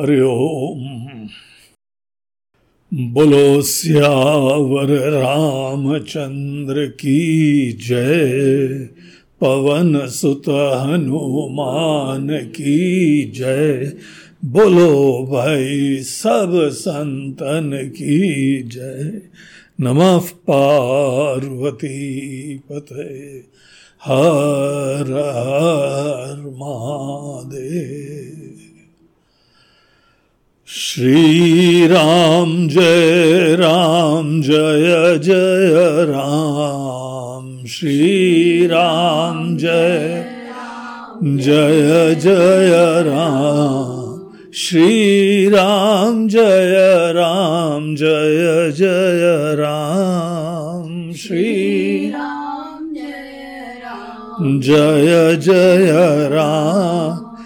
हरि ओम। बोलो सियावर रामचंद्र की जय। पवन सुत हनुमान की जय। बोलो भाई सब संतन की जय। नमः पार्वती पते। हर हर महादेव। श्री राम जय राम जय जय राम। श्री राम जय जय जय राम। श्री राम जय राम जय जय राम। श्री जय जय राम।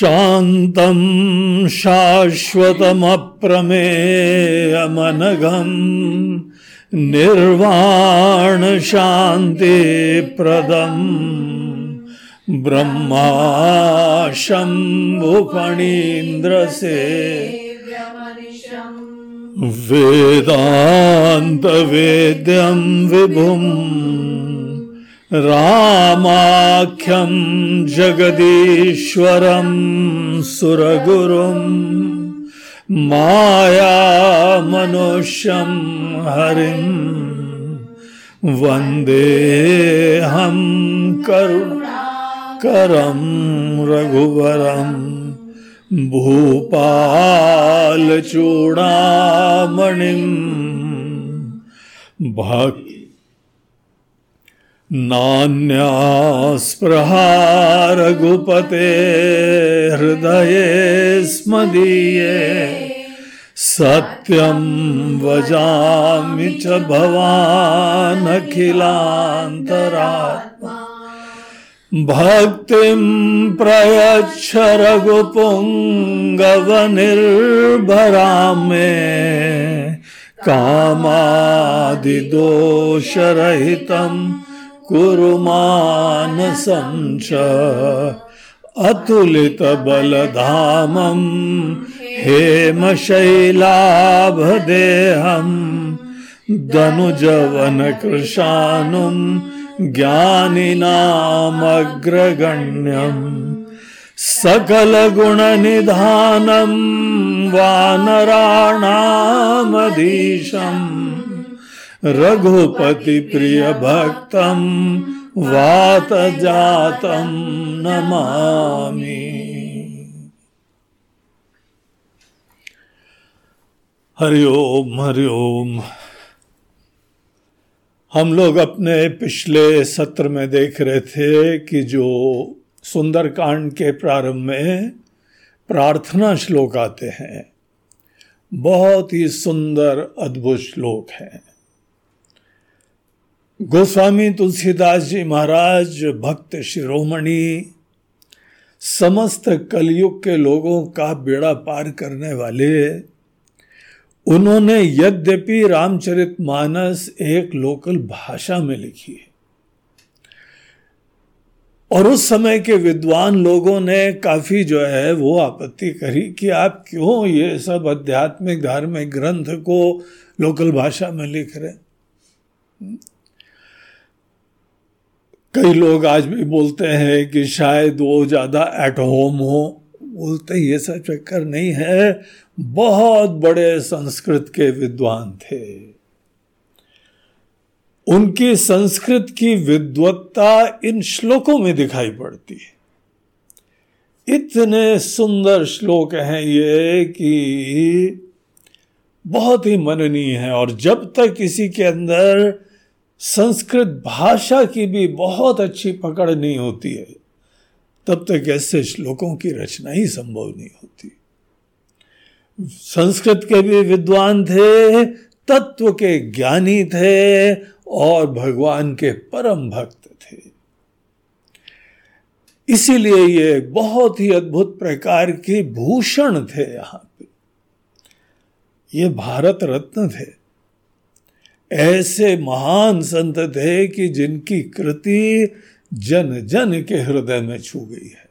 शान्तं शाश्वतमप्रमेयमनघम् निर्वाणशान्तिप्रदम् ब्रह्मा शम्भुफणीन्द्रसे वेदान्तवेद्यं विभुम् रामाख्यं जगदीश्वरं सुरगुरुं मायामनुष्यं हरिं वन्देऽहं करुणाकरं रघुवरं भूपालचूडामणिं भक् नान्यास्पृहारघुपते हृदये स्मदीये। सत्यं वजामि च भवानखिलान्तरात्मा। भक्तिं प्रयच्छ रघुपुङ्गवनिर्भरां मे कामादिदोषरहितम् कुरु मानसं च अतुलितबलधामं हेमशैलाभदेहं दनुजवनकृशानुं ज्ञानिनामग्रगण्यम् सकलगुणनिधानं वानराणामधीशम्। रघुपति प्रिय भक्तम वात जातम नमामि हरिओम हरिओम हम लोग अपने पिछले सत्र में देख रहे थे कि जो सुंदरकांड के प्रारंभ में प्रार्थना श्लोक आते हैं, बहुत ही सुंदर, अद्भुत श्लोक हैं। गोस्वामी तुलसीदास जी महाराज, भक्त शिरोमणि समस्त कलयुग के लोगों का बेड़ा पार करने वाले, उन्होंने यद्यपि रामचरित मानस एक लोकल भाषा में लिखी है। और उस समय के विद्वान लोगों ने काफ़ी जो है वो आपत्ति करी कि आप क्यों ये सब आध्यात्मिक धार्मिक ग्रंथ को लोकल भाषा में लिख रहे कई लोग आज भी बोलते हैं कि शायद वो ज़्यादा एट होम हो। बोलते ये सब चक्कर नहीं है। बहुत बड़े संस्कृत के विद्वान थे। उनकी संस्कृत की विद्वत्ता इन श्लोकों में दिखाई पड़ती है। इतने सुंदर श्लोक हैं ये कि बहुत ही मननीय है। और जब तक किसी के अंदर संस्कृत भाषा की भी बहुत अच्छी पकड़ नहीं होती है। तब तक ऐसे श्लोकों की रचना ही संभव नहीं होती। संस्कृत के भी विद्वान थे, तत्व के ज्ञानी थे और भगवान के परम भक्त थे। इसीलिए ये बहुत ही अद्भुत प्रकार के भूषण थे यहाँ पे। ये भारत रत्न थे। ऐसे महान संत थे कि जिनकी कृति जन जन के हृदय में छू गई है।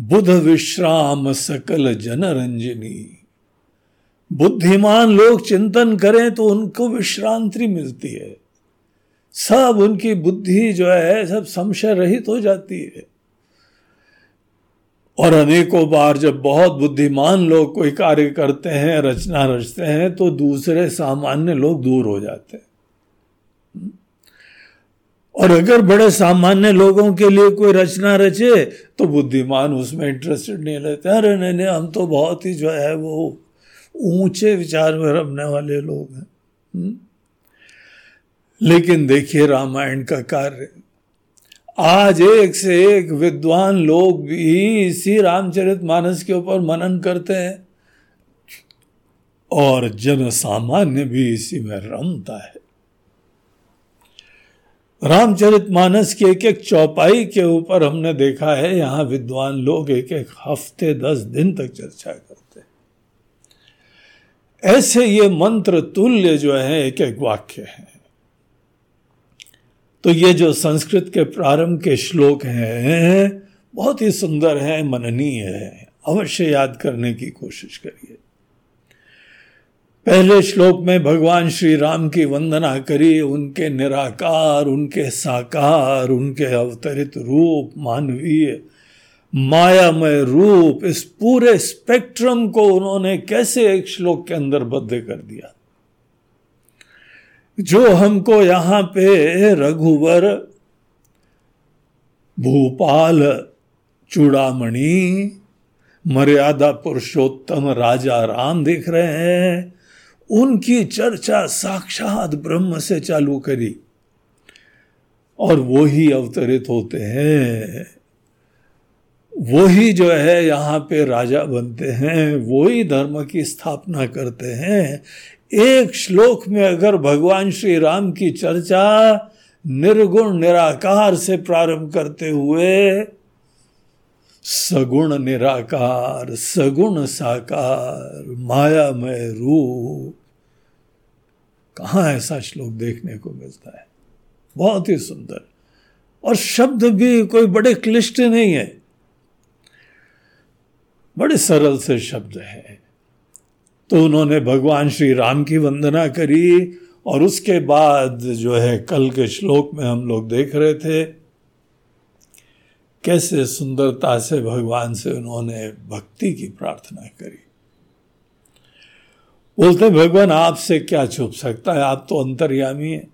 बुध विश्राम सकल जन रंजनी। बुद्धिमान लोग चिंतन करें तो उनको विश्रांति मिलती है। सब उनकी बुद्धि जो है, सब संशय रहित हो जाती है। और अनेकों बार जब बहुत बुद्धिमान लोग कोई कार्य करते हैं, रचना रचते हैं तो दूसरे सामान्य लोग दूर हो जाते हैं। और अगर बड़े सामान्य लोगों के लिए कोई रचना रचे तो बुद्धिमान उसमें इंटरेस्टेड नहीं रहते। अरे नहीं नहीं, हम तो बहुत ही जो है वो ऊँचे विचार में रमने वाले लोग हैं। हम्म? लेकिन देखिए रामायण का कार्य आज एक से एक विद्वान लोग भी इसी रामचरित मानस के ऊपर मनन करते हैं। और जन सामान्य भी इसी में रमता है। रामचरित मानस की एक एक चौपाई के ऊपर हमने देखा है, यहाँ विद्वान लोग एक एक हफ़्ते, दस दिन तक चर्चा करते हैं। ऐसे ये मंत्र तुल्य जो है, एक एक वाक्य है। तो ये जो संस्कृत के प्रारंभ के श्लोक हैं, बहुत ही सुंदर है, मननीय है। अवश्य याद करने की कोशिश करिए। पहले श्लोक में भगवान श्री राम की वंदना करी, उनके निराकार, उनके साकार, उनके अवतरित रूप मानवीय, मायामय रूप, इस पूरे स्पेक्ट्रम को उन्होंने कैसे एक श्लोक के अंदर बद्ध कर दिया? जो हमको यहाँ पे रघुवर, भूपाल चूड़ामणि, मर्यादा पुरुषोत्तम राजा राम दिख रहे हैं, उनकी चर्चा साक्षात ब्रह्म से चालू करी। और वो ही अवतरित होते हैं। वो ही जो है यहाँ पे राजा बनते हैं, वो ही धर्म की स्थापना करते हैं। एक श्लोक में अगर भगवान श्री राम की चर्चा निर्गुण निराकार से प्रारंभ करते हुए, सगुण निराकार, सगुण साकार, मायामय रूप, कहा ऐसा श्लोक देखने को मिलता है? बहुत ही सुंदर। और शब्द भी कोई बड़े क्लिष्ट नहीं है। बड़े सरल से शब्द है। तो उन्होंने भगवान श्री राम की वंदना करी और उसके बाद जो है कल के श्लोक में हम लोग देख रहे थे, कैसे सुंदरता से भगवान से उन्होंने भक्ति की प्रार्थना करी। बोलते, भगवान, आपसे क्या छुप सकता है? आप तो अंतर्यामी है।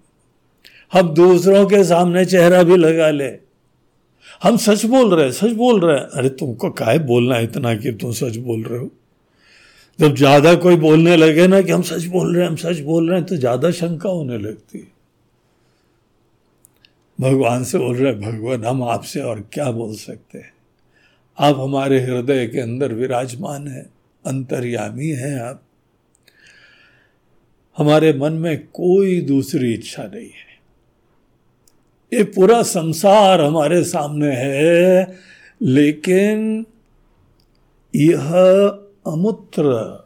हम दूसरों के सामने चेहरा भी लगा ले। हम सच बोल रहे हैं, सच बोल रहे हैं। अरे तुमको काय बोलना इतना कि तुम सच बोल रहे हो? जब ज़्यादा कोई बोलने लगे ना कि हम सच बोल रहे हैं, हम सच बोल रहे हैं तो ज़्यादा शंका होने लगती। है भगवान से बोल रहे भगवान, हम आपसे और क्या बोल सकते हैं? आप हमारे हृदय के अंदर विराजमान है, अंतर्यामी हैं आप। हमारे मन में कोई दूसरी इच्छा नहीं है। ये पूरा संसार हमारे सामने है, लेकिन यह अमुत्र।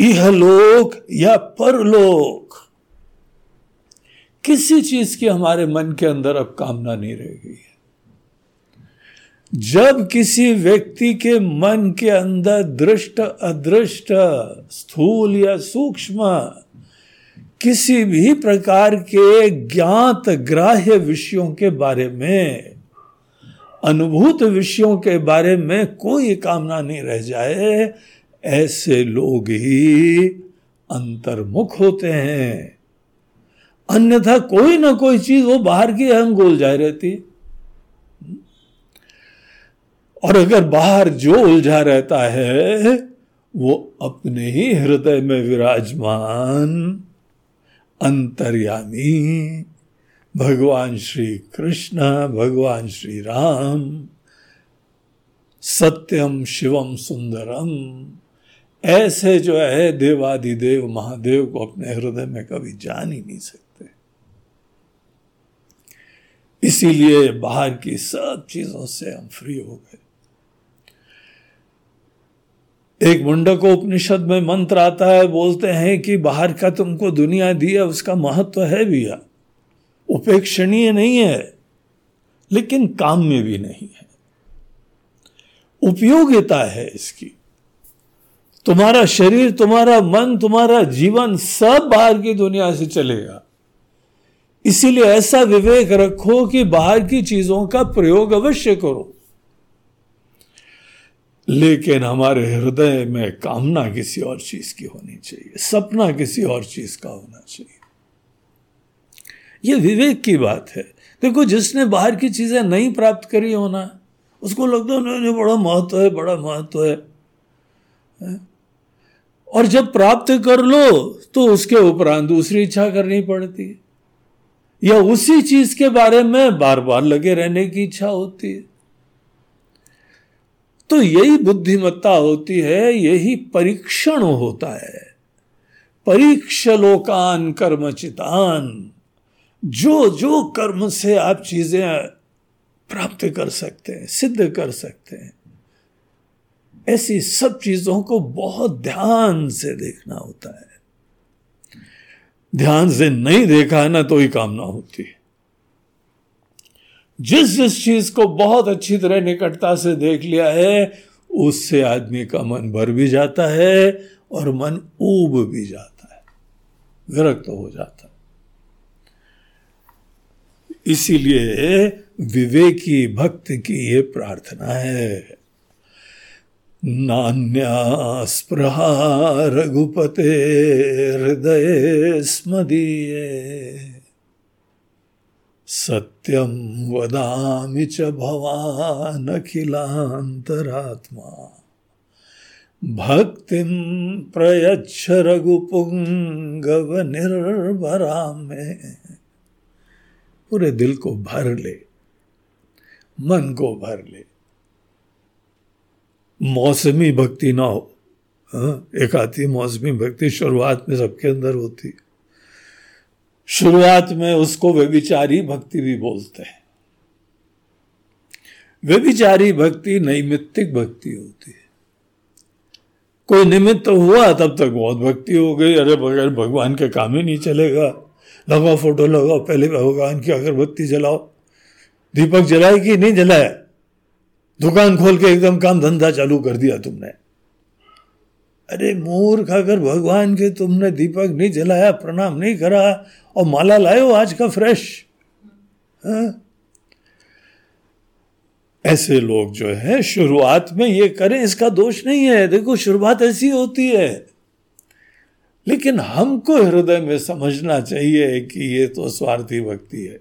इह लोक या परलोक। किसी चीज़ की हमारे मन के अंदर अब कामना नहीं रह गई है। जब किसी व्यक्ति के मन के अंदर दृष्ट, अदृष्ट, स्थूल या सूक्ष्म किसी भी प्रकार के ज्ञात, ग्राह्य विषयों के बारे में अनुभूत विषयों के बारे में कोई कामना नहीं रह जाए। ऐसे लोग ही अंतर्मुख होते हैं। अन्यथा कोई ना कोई चीज़ वो बाहर की अहम गोल जाए रहती। और अगर बाहर जो उलझा रहता है, वो अपने ही हृदय में विराजमान, अंतर्यामी भगवान श्री कृष्ण, भगवान श्री राम, सत्यम शिवम सुंदरम। ऐसे जो है देवादिदेव, महादेव को अपने हृदय में कभी जान ही नहीं सकते। इसीलिए बाहर की सब चीज़ों से हम फ्री हो गए। एक मुंडक उपनिषद में मंत्र आता है, बोलते हैं कि बाहर का तुमको दुनिया दिया उसका महत्व है भी उपेक्षणीय नहीं है, लेकिन काम में भी नहीं है। उपयोगिता है इसकी। तुम्हारा शरीर, तुम्हारा मन, तुम्हारा जीवन सब बाहर की दुनिया से चलेगा। इसीलिए ऐसा विवेक रखो कि बाहर की चीज़ों का प्रयोग अवश्य करो। लेकिन हमारे हृदय में कामना किसी और चीज़ की होनी चाहिए, सपना किसी और चीज़ का होना चाहिए। यह विवेक की बात है। देखो, जिसने बाहर की चीज़ें नहीं प्राप्त करी होना उसको लगता है बड़ा महत्व है, बड़ा महत्व है। और जब प्राप्त कर लो तो उसके उपरांत दूसरी इच्छा करनी पड़ती है। या उसी चीज़ के बारे में बार बार लगे रहने की इच्छा होती है। तो यही बुद्धिमत्ता होती है, यही परीक्षण होता है। परीक्ष लोकान कर्मचितान जो जो कर्म से आप चीज़ें प्राप्त कर सकते हैं, सिद्ध कर सकते हैं, ऐसी सब चीज़ों को बहुत ध्यान से देखना होता है। ध्यान से नहीं देखा ना तो ही कामना होती जिस जिस चीज़ को बहुत अच्छी तरह निकटता से देख लिया है, उससे आदमी का मन भर भी जाता है और मन ऊब भी जाता है। विरक्त तो हो जाता है। इसीलिए विवेकी भक्त की ये प्रार्थना है। नान्या स्पृहा रघुपते हृदय स्मदीये। सत्यम वदामि च भवान् अखिलान्तरात्मा। भक्तिम प्रयच्छ रघुपुंगव निर्भरा में पूरे दिल को भर ले मन को भर ले। मौसमी भक्ति ना हो हाँ, एक आती मौसमी भक्ति शुरुआत में सबके अंदर होती। शुरुआत में उसको व्यभिचारी भक्ति भी बोलते हैं। व्यभिचारी भक्ति नैमित्तिक भक्ति होती है। कोई निमित्त तो हुआ तब तक बहुत भक्ति हो गई। अरे बगैर भगवान के काम ही नहीं चलेगा। लगाओ फ़ोटो, लगाओ, पहले भगवान की अगरबत्ती जलाओ। दीपक जलाए कि नहीं जलाया दुकान खोल के एकदम काम धंधा चालू कर दिया तुमने। अरे मूर्ख, अगर भगवान के तुमने दीपक नहीं जलाया, प्रणाम नहीं करा, और माला लाओ आज का फ्रेश हाँ? ऐसे लोग जो है, शुरुआत में ये करें, इसका दोष नहीं है। देखो, शुरुआत ऐसी होती है। लेकिन हमको हृदय में समझना चाहिए कि ये तो स्वार्थी भक्ति है।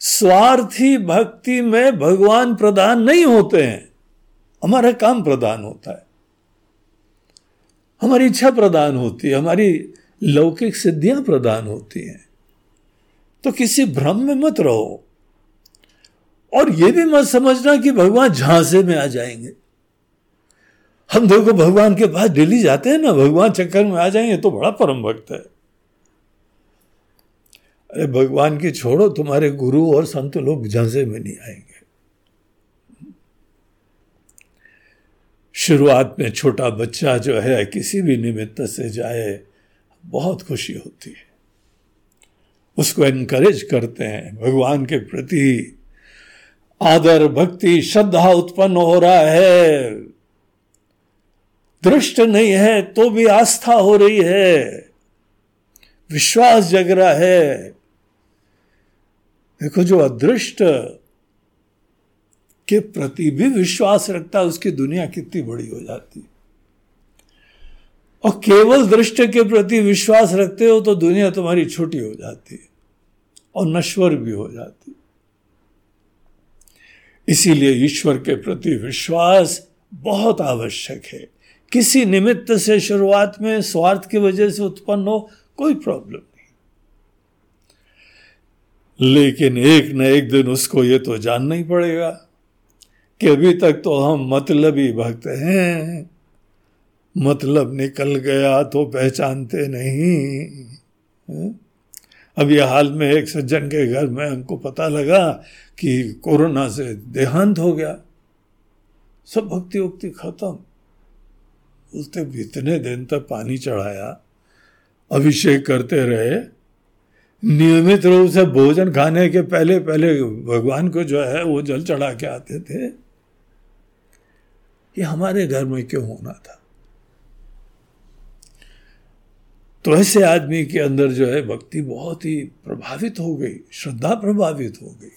स्वार्थी भक्ति में भगवान प्रदान नहीं होते हैं। हमारा काम प्रदान होता है। हमारी इच्छा प्रदान होती है, हमारी लौकिक सिद्धियाँ प्रदान होती हैं। तो किसी भ्रम में मत रहो। और यह भी मत समझना कि भगवान झांसे में आ जाएँगे। हम देखो भगवान के पास डेली जाते हैं ना, भगवान चक्कर में आ जाएँगे तो बड़ा परम भक्त है। अरे भगवान की छोड़ो, तुम्हारे गुरु और संत लोग झांसे में नहीं आएँगे। शुरुआत में छोटा बच्चा जो है, किसी भी निमित्त से जाए, बहुत खुशी होती है। उसको एनकरेज करते हैं, भगवान के प्रति आदर, भक्ति, श्रद्धा उत्पन्न हो रहा है। दृष्ट नहीं है तो भी आस्था हो रही है। विश्वास जग रहा है। देखो, जो अदृष्ट के प्रति भी विश्वास रखता है, उसकी दुनिया कितनी बड़ी हो जाती है। और केवल दृष्ट के प्रति विश्वास रखते हो तो दुनिया तुम्हारी छोटी हो जाती है और नश्वर भी हो जाती इसीलिए ईश्वर के प्रति विश्वास बहुत आवश्यक है। किसी निमित्त से शुरुआत में स्वार्थ की वजह से उत्पन्न हो, कोई प्रॉब्लम नहीं। लेकिन एक न एक दिन उसको ये तो जानना ही पड़ेगा कि अभी तक तो हम मतलबी भक्त हैं। मतलब निकल गया तो पहचानते नहीं। ये हाल में एक सज्जन के घर में हमको पता लगा कि कोरोना से देहांत हो गया। सब भक्ति उक्ति खत्म। बोलते इतने दिन तक पानी चढ़ाया, अभिषेक करते रहे, नियमित रूप से भोजन खाने के पहले पहले भगवान को जो है वो जल चढ़ा के आते थे। ये हमारे घर में क्यों होना था? तो ऐसे आदमी के अंदर जो है भक्ति बहुत ही प्रभावित हो गई, श्रद्धा प्रभावित हो गई।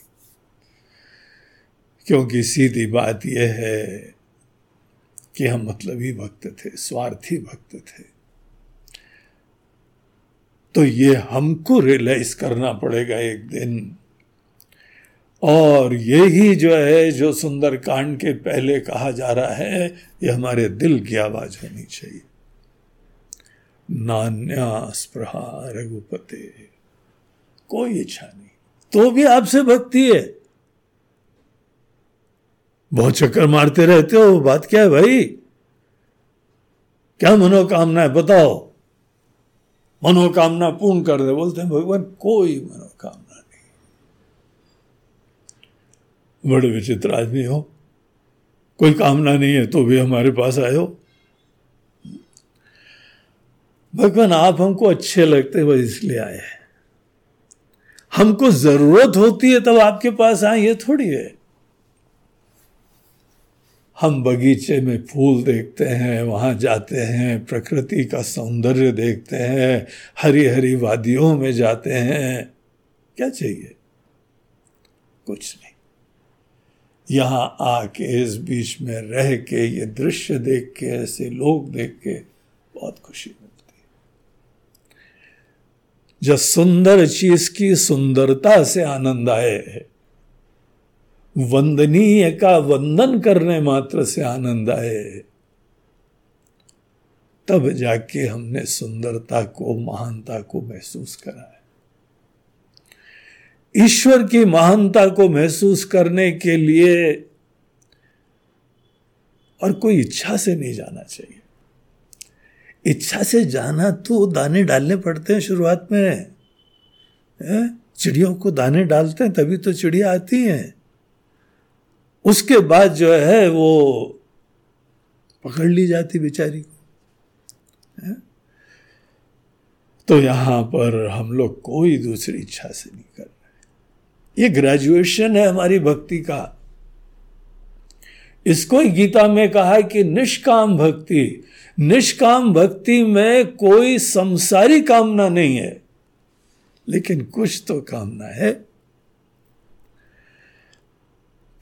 क्योंकि सीधी बात यह है कि हम मतलबी भक्त थे, स्वार्थी भक्त थे। तो ये हमको रियलाइज़ करना पड़ेगा एक दिन। और यही जो है, जो सुंदर कांड के पहले कहा जा रहा है, ये हमारे दिल की आवाज़ होनी चाहिए। नान्यास्पृहा रघुपते, कोई इच्छा नहीं। तो भी आपसे भक्ति है। बहुत चक्कर मारते रहते हो, बात क्या है भाई? क्या मनोकामना है बताओ। मनोकामना पूर्ण कर दे, बोलते हैं, भगवान, कोई मनोकामना नहीं। बड़े विचित्र आदमी हो। कोई कामना नहीं है तो भी हमारे पास आए हो। भगवान, आप हमको अच्छे लगते हो इसलिए आए हैं। हमको ज़रूरत होती है, तब आपके पास आए, ये थोड़ी है। हम बगीचे में फूल देखते हैं, वहाँ जाते हैं, प्रकृति का सौंदर्य देखते हैं हरी हरी वादियों में जाते हैं। क्या चाहिए? कुछ नहीं। यहाँ आके, इस बीच में रह के, ये दृश्य देख के, ऐसे लोग देख के बहुत खुशी मिलती है। जब सुंदर चीज़ की सुंदरता से आनंद आए वंदनीय का वंदन करने मात्र से आनंद आए। तब जाके हमने सुंदरता को, महानता को महसूस करा है। ईश्वर की महानता को महसूस करने के लिए और कोई इच्छा से नहीं जाना चाहिए। इच्छा से जाना तो दाने डालने पड़ते हैं शुरुआत में। चिड़ियों को दाने डालते हैं, तभी तो चिड़िया आती हैं। उसके बाद जो है वो पकड़ ली जाती बेचारी को? तो यहाँ पर हम लोग कोई दूसरी इच्छा से नहीं कर रहे ये ग्रेजुएशन है हमारी भक्ति का। इसको ही गीता में कहा है कि निष्काम भक्ति निष्काम भक्ति में कोई संसारी कामना नहीं है, लेकिन कुछ तो कामना है।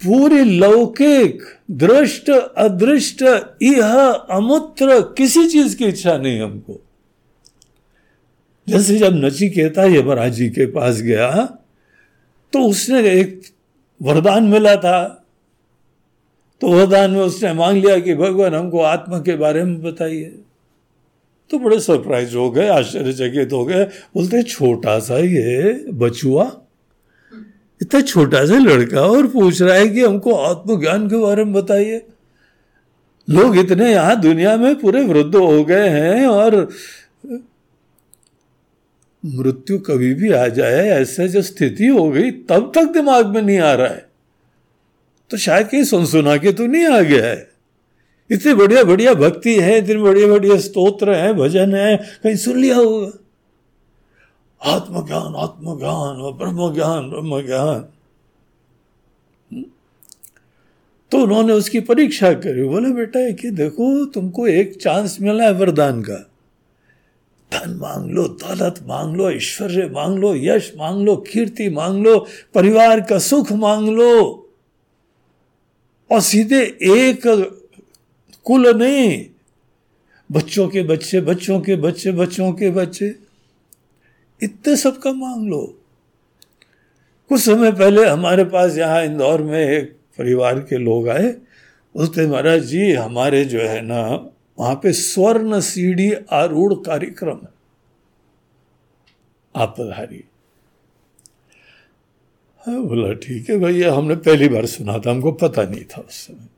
पूरी लौकिक, दृष्ट, अदृष्ट यह अमुत्र, किसी चीज़ की इच्छा नहीं हमको। जैसे जब नची नचिकेता यमराज जी के पास गया तो उसने एक वरदान मिला था। तो वरदान में उसने मांग लिया कि भगवान, हमको आत्मा के बारे में बताइए। तो बड़े सरप्राइज़ हो गए, आश्चर्यचकित हो गए। बोलते, छोटा सा ये बचुआ इतना छोटा सा लड़का और पूछ रहा है कि हमको आत्मज्ञान के बारे में बताइए। लोग इतने यहाँ दुनिया में पूरे वृद्ध हो गए हैं और मृत्यु कभी भी आ जाए, ऐसे जो स्थिति हो गई, तब तक दिमाग में नहीं आ रहा है। तो शायद कहीं सुन सुना के तो नहीं आ गया है। इतनी बढ़िया बढ़िया भक्ति है, इतने बढ़िया बढ़िया स्तोत्र है, भजन है, कहीं सुन लिया होगा। आत्मज्ञान आत्मज्ञान और ब्रह्म ज्ञान ब्रह्म ज्ञान तो उन्होंने उसकी परीक्षा करी। बोले, बेटा कि देखो, तुमको एक चांस मिला है वरदान का। धन मांग लो, दौलत मांग लो, ऐश्वर्य मांग लो, यश मांग लो, कीर्ति मांग लो, परिवार का सुख मांग लो। और सीधे एक कुल नहीं, बच्चों के बच्चे, बच्चों के बच्चे, बच्चों के बच्चे। इतने सबका मांग लो। कुछ समय पहले हमारे पास यहाँ इंदौर में एक परिवार के लोग आए। उसने महाराज जी, हमारे जो है ना, वहाँ पे स्वर्ण सीढ़ी आरूढ़ कार्यक्रम है। आप पधारी हाँ बोला, ठीक है भैया, हमने पहली बार सुना था, हमको पता नहीं था उस समय।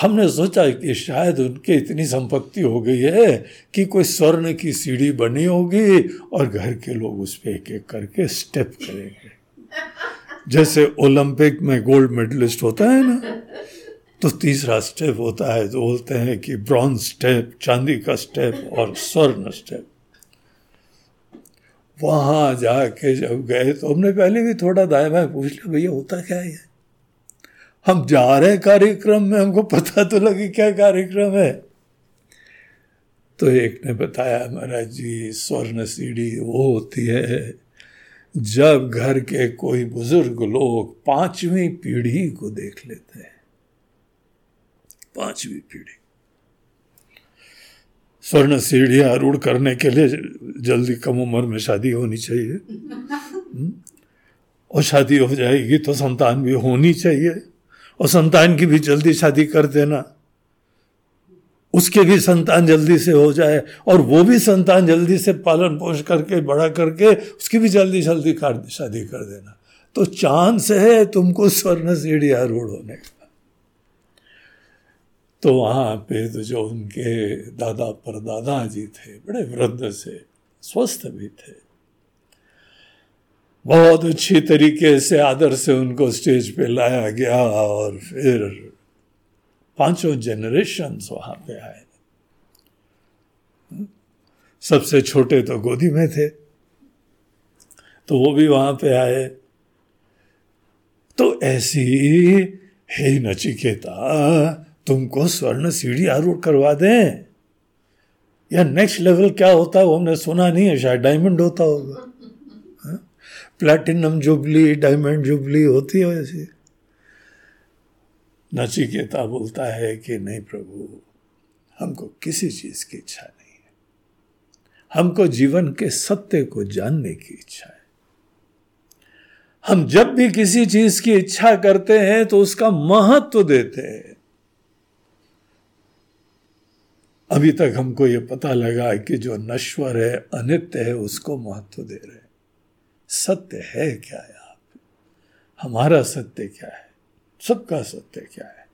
हमने सोचा कि शायद उनके इतनी संपत्ति हो गई है कि कोई स्वर्ण की सीढ़ी बनी होगी और घर के लोग उस पर एक एक करके स्टेप करेंगे। जैसे ओलंपिक में गोल्ड मेडलिस्ट होता है ना तो तीसरा स्टेप होता है तो बोलते हैं कि ब्रॉन्ज स्टेप चांदी का स्टेप और स्वर्ण स्टेप वहाँ जाके जब गए तो हमने पहले भी थोड़ा दाएँ पूछ लिया, भैया, होता क्या है? हम जा रहे कार्यक्रम में हमको पता तो लगे क्या कार्यक्रम है। तो एक ने बताया महाराज जी स्वर्ण सीढ़ी वो होती है जब घर के कोई बुज़ुर्ग लोग पांचवी पीढ़ी को देख लेते हैं। पांचवी पीढ़ी। स्वर्ण सीढ़ी आरूढ़ करने के लिए जल्दी कम उम्र में शादी होनी चाहिए। हम्म? और शादी हो जाएगी तो संतान भी होनी चाहिए। और संतान की भी जल्दी शादी कर देना। उसके भी संतान जल्दी से हो जाए और वो भी संतान जल्दी से पालन पोष करके, बड़ा करके, उसकी भी जल्दी जल्दी शादी कर देना। तो चांस है तुमको स्वर्ण सीढ़ी आरूढ़ होने का। तो वहाँ पे तो जो उनके दादा परदादा जी थे, बड़े वृद्ध से, स्वस्थ भी थे। बहुत अच्छी तरीके से आदर से उनको स्टेज पे लाया गया और फिर पाँचों जनरेशन वहाँ पे आए। सबसे छोटे तो गोदी में थे। तो वो भी वहाँ पे आए। तो ऐसी हे नचिकेता, तुमको स्वर्ण सीढ़ी आरूढ़ करवा दें। या नेक्स्ट लेवल क्या होता है वो हमने सुना नहीं है, शायद डायमंड होता होगा। प्लेटिनम जुबली, डायमंड जुबली होती है वैसे। नचिकेता बोलता है कि नहीं प्रभु, हमको किसी चीज़ की इच्छा नहीं है। हमको जीवन के सत्य को जानने की इच्छा है। हम जब भी किसी चीज़ की इच्छा करते हैं तो उसका महत्व देते हैं। अभी तक हमको ये पता लगा कि जो नश्वर है, अनित्य है, उसको महत्व दे रहे सत्य है क्या यहाँ पे? हमारा सत्य क्या है? सबका सत्य क्या है?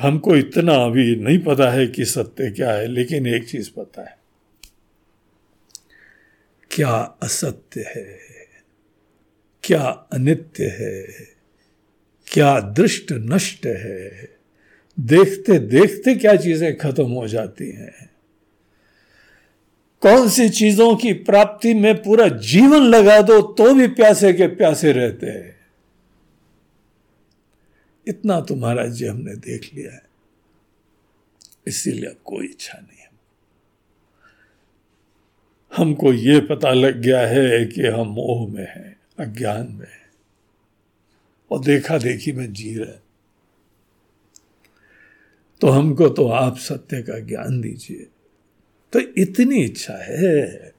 हमको इतना अभी नहीं पता है कि सत्य क्या है, लेकिन एक चीज़ पता है। क्या असत्य है? क्या अनित्य है? क्या दृष्ट नष्ट है? देखते देखते क्या चीज़ें खत्म हो जाती हैं? कौन सी चीज़ों की प्राप्ति में पूरा जीवन लगा दो तो भी प्यासे के प्यासे रहते हैं। इतना तुम्हारा जी हमने देख लिया है। इसीलिए कोई इच्छा नहीं है। हमको ये पता लग गया है कि हम मोह में हैं, अज्ञान में हैं। और देखा देखी में जी रहे तो हमको तो आप सत्य का ज्ञान दीजिए। तो इतनी इच्छा है।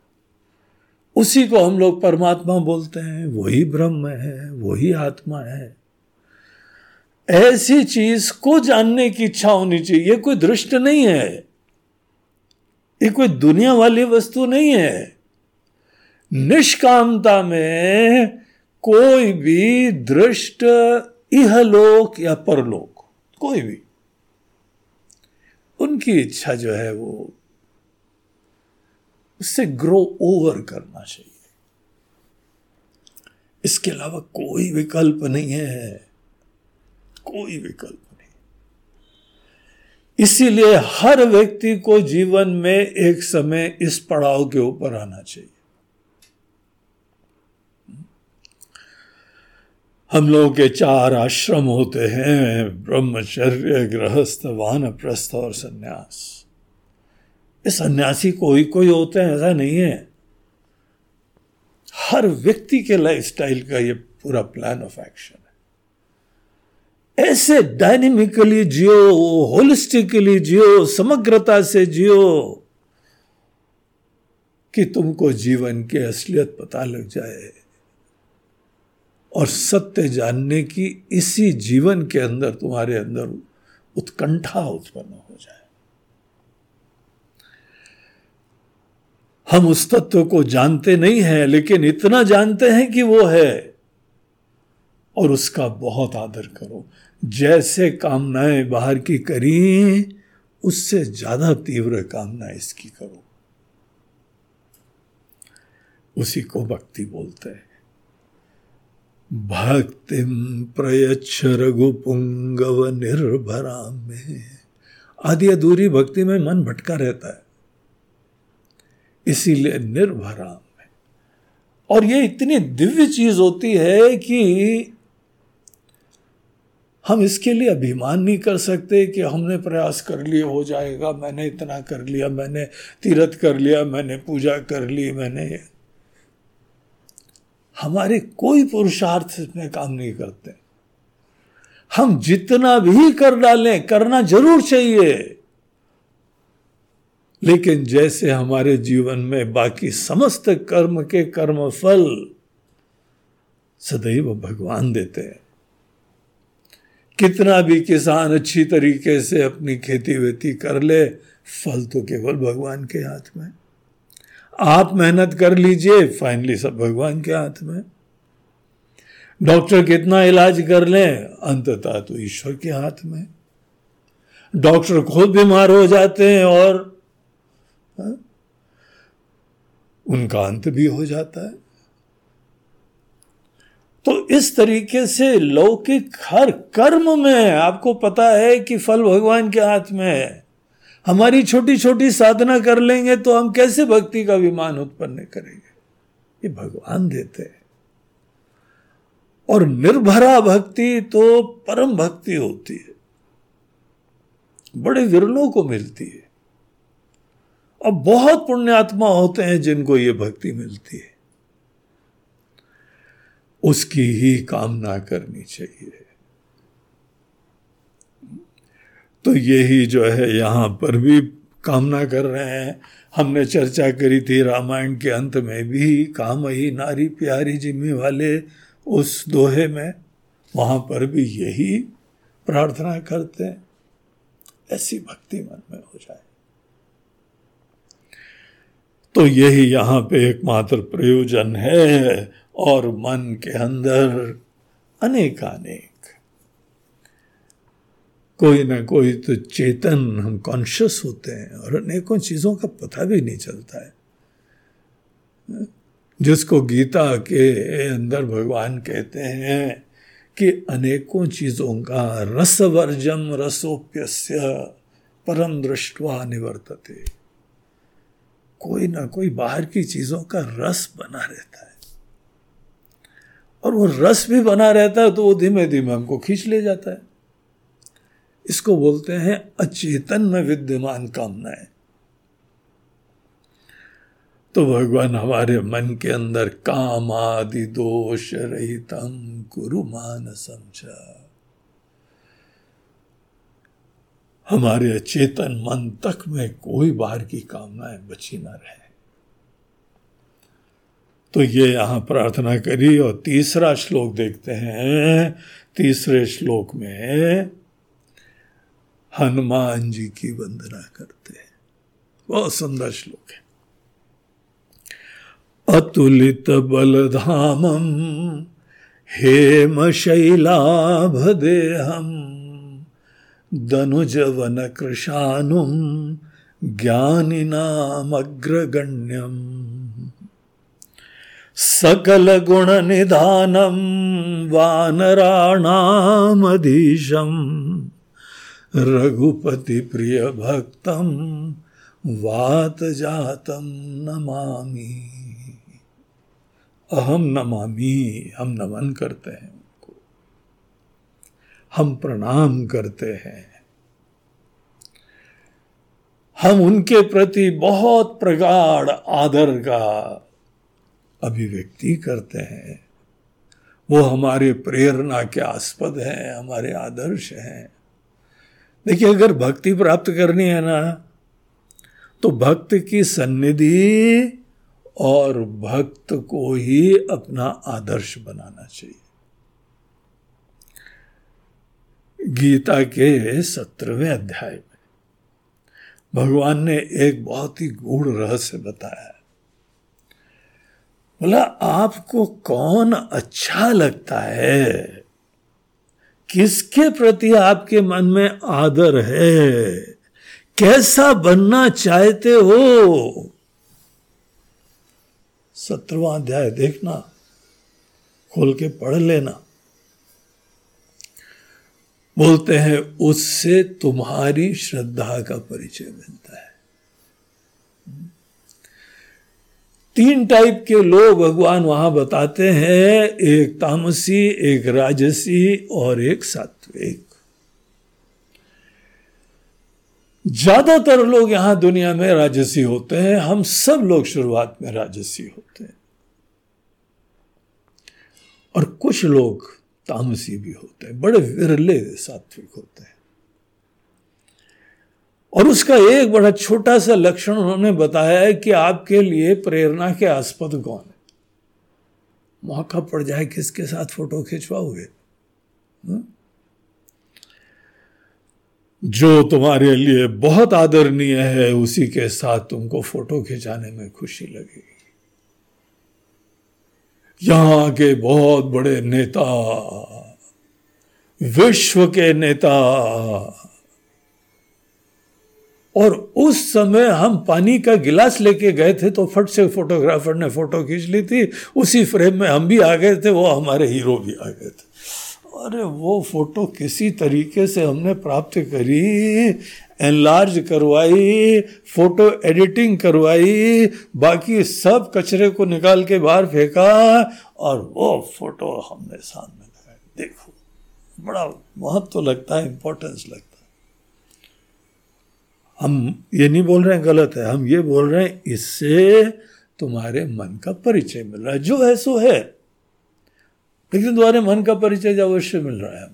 उसी को हम लोग परमात्मा बोलते हैं, वही ब्रह्म है, वही आत्मा है। ऐसी चीज़ को जानने की इच्छा होनी चाहिए। ये कोई दृष्ट नहीं है। ये कोई दुनिया वाली वस्तु नहीं है। निष्कामता में कोई भी दृष्ट, इहलोक या परलोक, कोई भी। उनकी इच्छा जो है वो उससे ग्रो ओवर करना चाहिए। इसके अलावा कोई विकल्प नहीं है। कोई विकल्प नहीं। इसीलिए हर व्यक्ति को जीवन में एक समय इस पड़ाव के ऊपर आना चाहिए। हम लोगों के चार आश्रम होते हैं, ब्रह्मचर्य, गृहस्थ वान प्रस्थ और सन्यास। सन्यासी कोई कोई होते हैं, ऐसा नहीं है। हर व्यक्ति के लाइफ स्टाइल का ये पूरा प्लान ऑफ़ एक्शन है। ऐसे डायनेमिकली जियो होलिस्टिकली जियो, समग्रता से जियो कि तुमको जीवन की असलियत पता लग जाए। और सत्य जानने की इसी जीवन के अंदर, तुम्हारे अंदर उत्कंठा उत्पन्न हो जाए। हम उस तत्व को जानते नहीं हैं, लेकिन इतना जानते हैं कि वो है। और उसका बहुत आदर करो। जैसे कामनाएँ बाहर की करी, उससे ज़्यादा तीव्र कामना इसकी करो। उसी को भक्ति बोलते हैं। भक्ति प्रयच्छ रघुपुंगव निर्भरा में आदि अधूरी भक्ति में मन भटका रहता है। इसीलिए निर्भराम में और ये इतनी दिव्य चीज़ होती है कि हम इसके लिए अभिमान नहीं कर सकते कि हमने प्रयास कर लिए, हो जाएगा, मैंने इतना कर लिया, मैंने तीर्थ कर लिया, मैंने पूजा कर ली, मैंने हमारे कोई पुरुषार्थ इसमें काम नहीं करते। हम जितना भी कर डालें, करना ज़रूर चाहिए। लेकिन जैसे हमारे जीवन में बाकी समस्त कर्म के कर्म फल सदैव भगवान देते हैं। कितना भी किसान अच्छी तरीके से अपनी खेती वेती कर ले, फल तो केवल भगवान के हाथ में। आप मेहनत कर लीजिए, फाइनली सब भगवान के हाथ में। डॉक्टर कितना इलाज कर ले, अंततः तो ईश्वर के हाथ में। डॉक्टर खुद बीमार हो जाते हैं और हा? उनका अंत भी हो जाता है। तो इस तरीके से लौकिक हर कर्म में आपको पता है कि फल भगवान के हाथ में है। हमारी छोटी छोटी साधना कर लेंगे तो हम कैसे भक्ति का विमान उत्पन्न करेंगे? ये भगवान देते हैं। और निर्भरा भक्ति तो परम भक्ति होती है। बड़े विरलों को मिलती है। और बहुत पुण्यात्मा होते हैं जिनको ये भक्ति मिलती है। उसकी ही कामना करनी चाहिए। तो यही जो है, यहाँ पर भी कामना कर रहे हैं। हमने चर्चा करी थी रामायण के अंत में भी, काम ही नारी प्यारी जिम्मे वाले उस दोहे में। वहाँ पर भी यही प्रार्थना करते हैं। ऐसी भक्ति मन में हो जाए। तो यही यहाँ पे एकमात्र प्रयोजन है और मन के अंदर अनेक अनेक कोई ना कोई तो चेतन हम कॉन्शियस होते हैं और अनेकों चीज़ों का पता भी नहीं चलता है। जिसको गीता के अंदर भगवान कहते हैं कि अनेकों चीज़ों का रसवर्जम रसोप्यस्य परम दृष्टवा निवर्तते। कोई ना कोई बाहर की चीज़ों का रस बना रहता है। और वो रस भी बना रहता है तो वो धीमे धीमे हमको खींच ले जाता है। इसको बोलते हैं अचेतन में विद्यमान कामनाएँ। तो भगवान हमारे मन के अंदर काम आदि दोष रहितम कुरु मान समझा हमारे अचेतन मन तक में कोई बाहर की कामनाएँ बची ना रहे। तो ये यहाँ प्रार्थना करी और तीसरा श्लोक देखते हैं। तीसरे श्लोक में हनुमान जी की वंदना करते हैं। बहुत सुंदर श्लोक है। अतुलित बल बलधामम हेम शैलाभ देहम दनुजवन कृशानुम ज्ञानिनाम अग्रगण्यम सकल गुण निधानम वानराणामधीशम। रघुपति प्रिय भक्तम वात जातम नमामि। अहम नमामि, हम नमन करते हैं। हम प्रणाम करते हैं। हम उनके प्रति बहुत प्रगाढ़ आदर का अभिव्यक्ति करते हैं। वो हमारे प्रेरणा के आस्पद हैं, हमारे आदर्श हैं। देखिए, अगर भक्ति प्राप्त करनी है ना तो भक्त की सन्निधि और भक्त को ही अपना आदर्श बनाना चाहिए। गीता के सत्रहवें अध्याय में भगवान ने एक बहुत ही गूढ़ रहस्य बताया। बोला, आपको कौन अच्छा लगता है? किसके प्रति आपके मन में आदर है? कैसा बनना चाहते हो? सत्रवा अध्याय देखना, खोल के पढ़ लेना। बोलते हैं, उससे तुम्हारी श्रद्धा का परिचय मिलता है। तीन टाइप के लोग भगवान वहाँ बताते हैं, एक तामसी, एक राजसी और एक सात्विक। ज़्यादातर लोग यहाँ दुनिया में राजसी होते हैं, हम सब लोग शुरुआत में राजसी होते हैं। और कुछ लोग तामसी भी होते हैं, बड़े विरले सात्विक होते हैं। और उसका एक बड़ा छोटा सा लक्षण उन्होंने बताया है कि आपके लिए प्रेरणा के आस्पद कौन है? मौका पड़ जाए, किसके साथ फ़ोटो खिंचवाओगे? हाँ? जो तुम्हारे लिए बहुत आदरणीय है, उसी के साथ तुमको फ़ोटो खिंचाने में खुशी लगेगी। यहाँ के बहुत बड़े नेता, विश्व के नेता। और उस समय हम पानी का गिलास लेके गए थे तो फट से फोटोग्राफर ने फ़ोटो खींच ली थी। उसी फ्रेम में हम भी आ गए थे, वो हमारे हीरो भी आ गए थे। अरे वो फ़ोटो किसी तरीके से हमने प्राप्त करी एनलार्ज करवाई फ़ोटो एडिटिंग करवाई, बाकी सब कचरे को निकाल के बाहर फेंका और वो फ़ोटो हमने सामने लगाया देखो, बड़ा महत्व तो लगता है इंपॉर्टेंस लगता है। हम ये नहीं बोल रहे हैं गलत है, हम ये बोल रहे हैं इससे तुम्हारे मन का परिचय मिल रहा है। जो है, सो है। लेकिन तुम्हारे मन का परिचय अवश्य मिल रहा है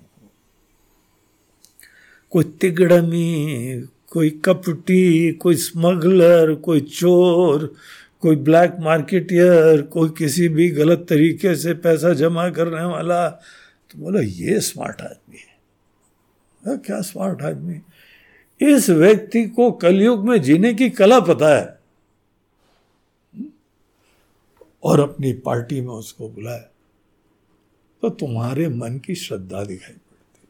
कोई तिगड़मी, कोई कपटी, कोई स्मगलर, कोई चोर, कोई ब्लैक मार्केटियर, कोई किसी भी गलत तरीके से पैसा जमा करने वाला तो बोला, ये स्मार्ट आदमी है। क्या स्मार्ट आदमी इस व्यक्ति को कलयुग में जीने की कला पता है। और अपनी पार्टी में उसको बुलाया। तो तुम्हारे मन की श्रद्धा दिखाई पड़ती।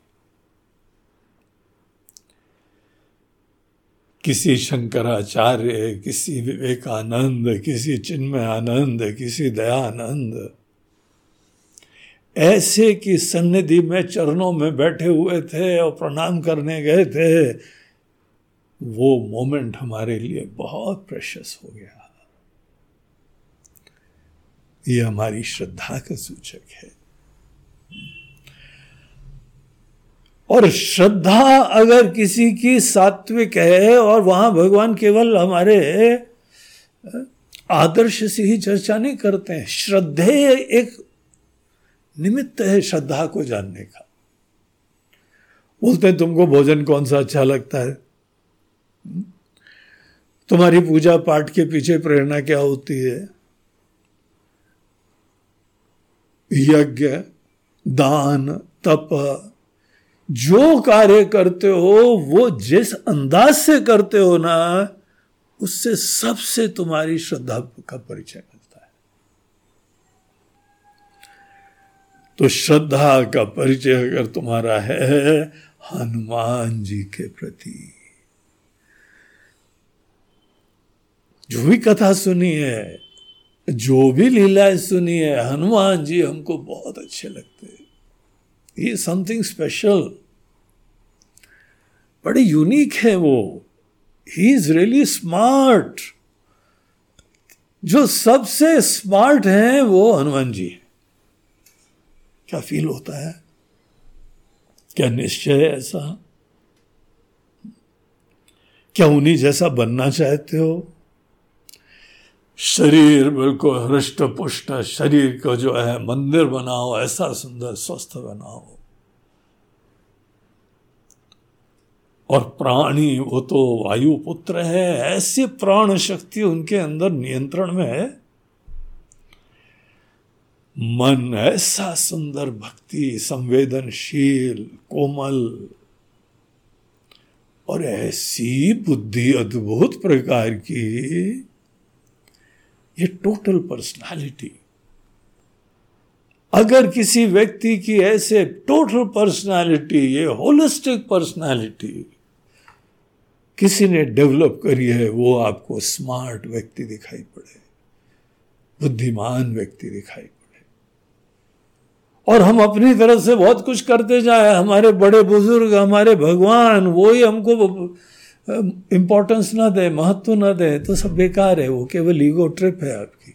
किसी शंकराचार्य, किसी विवेकानंद, किसी चिन्मय आनंद किसी दयानंद, ऐसे की सन्निधि में, चरणों में बैठे हुए थे और प्रणाम करने गए थे, वो मोमेंट हमारे लिए बहुत प्रेशस हो गया। ये हमारी श्रद्धा का सूचक है। और श्रद्धा अगर किसी की सात्विक है और वहाँ भगवान केवल हमारे आदर्श से ही चर्चा नहीं करते हैं, श्रद्धे एक निमित्त है श्रद्धा को जानने का। बोलते हैं, तुमको भोजन कौन सा अच्छा लगता है? तुम्हारी पूजा पाठ के पीछे प्रेरणा क्या होती है? यज्ञ, दान, तप जो कार्य करते हो, वो जिस अंदाज से करते हो ना, उससे सबसे तुम्हारी श्रद्धा का परिचय मिलता है। तो श्रद्धा का परिचय अगर तुम्हारा है, हनुमान जी के प्रति। जो भी कथा सुनी है, जो भी लीलाएँ सुनी है, हनुमान जी हमको बहुत अच्छे लगते हैं। ये समथिंग स्पेशल बड़े यूनिक है वो. ही इज़ रियली स्मार्ट जो सबसे स्मार्ट है वो हनुमान जी है. क्या फील होता है? क्या निश्चय है ऐसा? क्या उन्हीं जैसा बनना चाहते हो? शरीर बिल्कुल हृष्ट पुष्ट शरीर को जो है मंदिर बनाओ, ऐसा सुंदर स्वस्थ बनाओ। और प्राणी, वो तो वायु पुत्र है, ऐसी प्राण शक्ति उनके अंदर नियंत्रण में है। मन ऐसा सुंदर, भक्ति, संवेदनशील, कोमल, और ऐसी बुद्धि अद्भुत प्रकार की ये टोटल पर्सनालिटी अगर किसी व्यक्ति की ऐसे टोटल पर्सनालिटी ये होलिस्टिक पर्सनालिटी किसी ने डेवलप करी है, वो आपको स्मार्ट व्यक्ति दिखाई पड़े, बुद्धिमान व्यक्ति दिखाई पड़े। और हम अपनी तरफ़ से बहुत कुछ करते जाए हमारे बड़े बुज़ुर्ग, हमारे भगवान, वो ही हमको इंपॉर्टेंस ना दे, महत्व ना दे तो सब बेकार है वो, केवल ईगो ट्रिप है आपकी।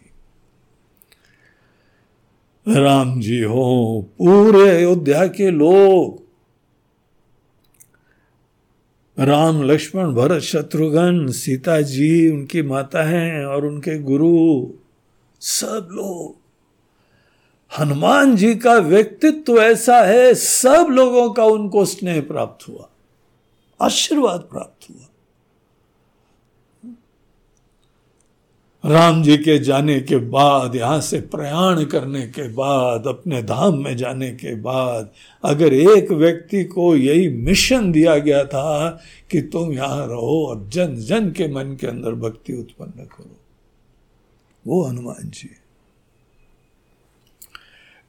राम जी हो, पूरे अयोध्या के लोग। राम, लक्ष्मण, भरत, शत्रुघ्न, सीता जी, उनकी माता हैं और उनके गुरु, सब लोग। हनुमान जी का व्यक्तित्व ऐसा है, सब लोगों का उनको स्नेह प्राप्त हुआ। आशीर्वाद प्राप्त हुआ। राम जी के जाने के बाद, यहाँ से प्रयाण करने के बाद, अपने धाम में जाने के बाद, अगर एक व्यक्ति को यही मिशन दिया गया था कि तुम यहाँ रहो और जन जन के मन के अंदर भक्ति उत्पन्न करो, वो हनुमान जी।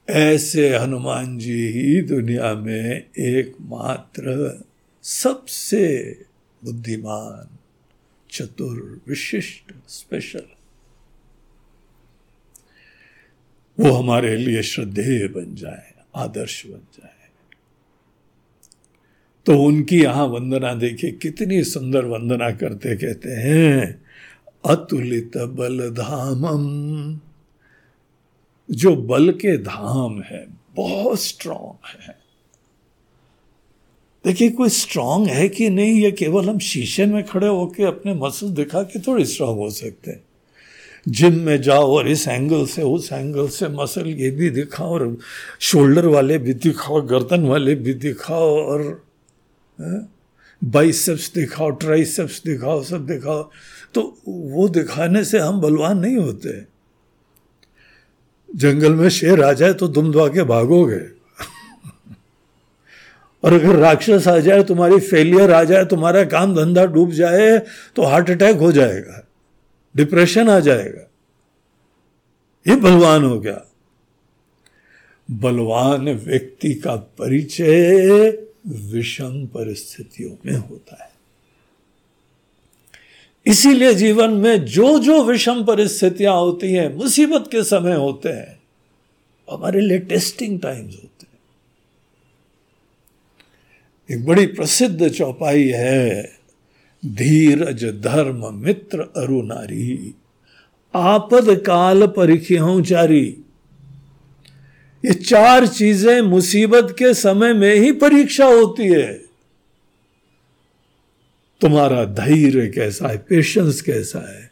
ऐसे हनुमान जी ही दुनिया में एकमात्र सबसे बुद्धिमान, चतुर, विशिष्ट स्पेशल वो हमारे लिए श्रद्धेय बन जाए, आदर्श बन जाए। तो उनकी यहाँ वंदना देखिए, कितनी सुंदर वंदना करते कहते हैं, अतुलित बल धामम। जो बल के धाम है, बहुत स्ट्रांग है। देखिए, कोई स्ट्रांग है कि नहीं? ये केवल हम शीशे में खड़े होकर अपने मसल दिखा के थोड़ी स्ट्रांग हो सकते हैं। जिम में जाओ और इस एंगल से, उस एंगल से मसल ये भी दिखाओ और शोल्डर वाले भी दिखाओ, गर्दन वाले भी दिखाओ और बाइसेप्स दिखाओ ट्राइसेप्स दिखाओ, सब दिखाओ। तो वो दिखाने से हम बलवान नहीं होते। जंगल में शेर आ जाए तो दुम दुआ के भागोगे। और अगर राक्षस आ जाए, तुम्हारी फेलियर आ जाए, तुम्हारा काम धंधा डूब जाए तो हार्ट अटैक हो जाएगा डिप्रेशन आ जाएगा। ये बलवान हो गया। बलवान व्यक्ति का परिचय विषम परिस्थितियों में होता है। इसीलिए जीवन में जो जो विषम परिस्थितियाँ होती हैं, मुसीबत के समय होते हैं, हमारे लिए टेस्टिंग टाइम्स होते एक बड़ी प्रसिद्ध चौपाई है, धीरज धर्म मित्र अरु नारी। आपद काल परिख्यों ये चार चीज़ें मुसीबत के समय में ही परीक्षा होती है। तुम्हारा धैर्य कैसा है पेशेंस कैसा है?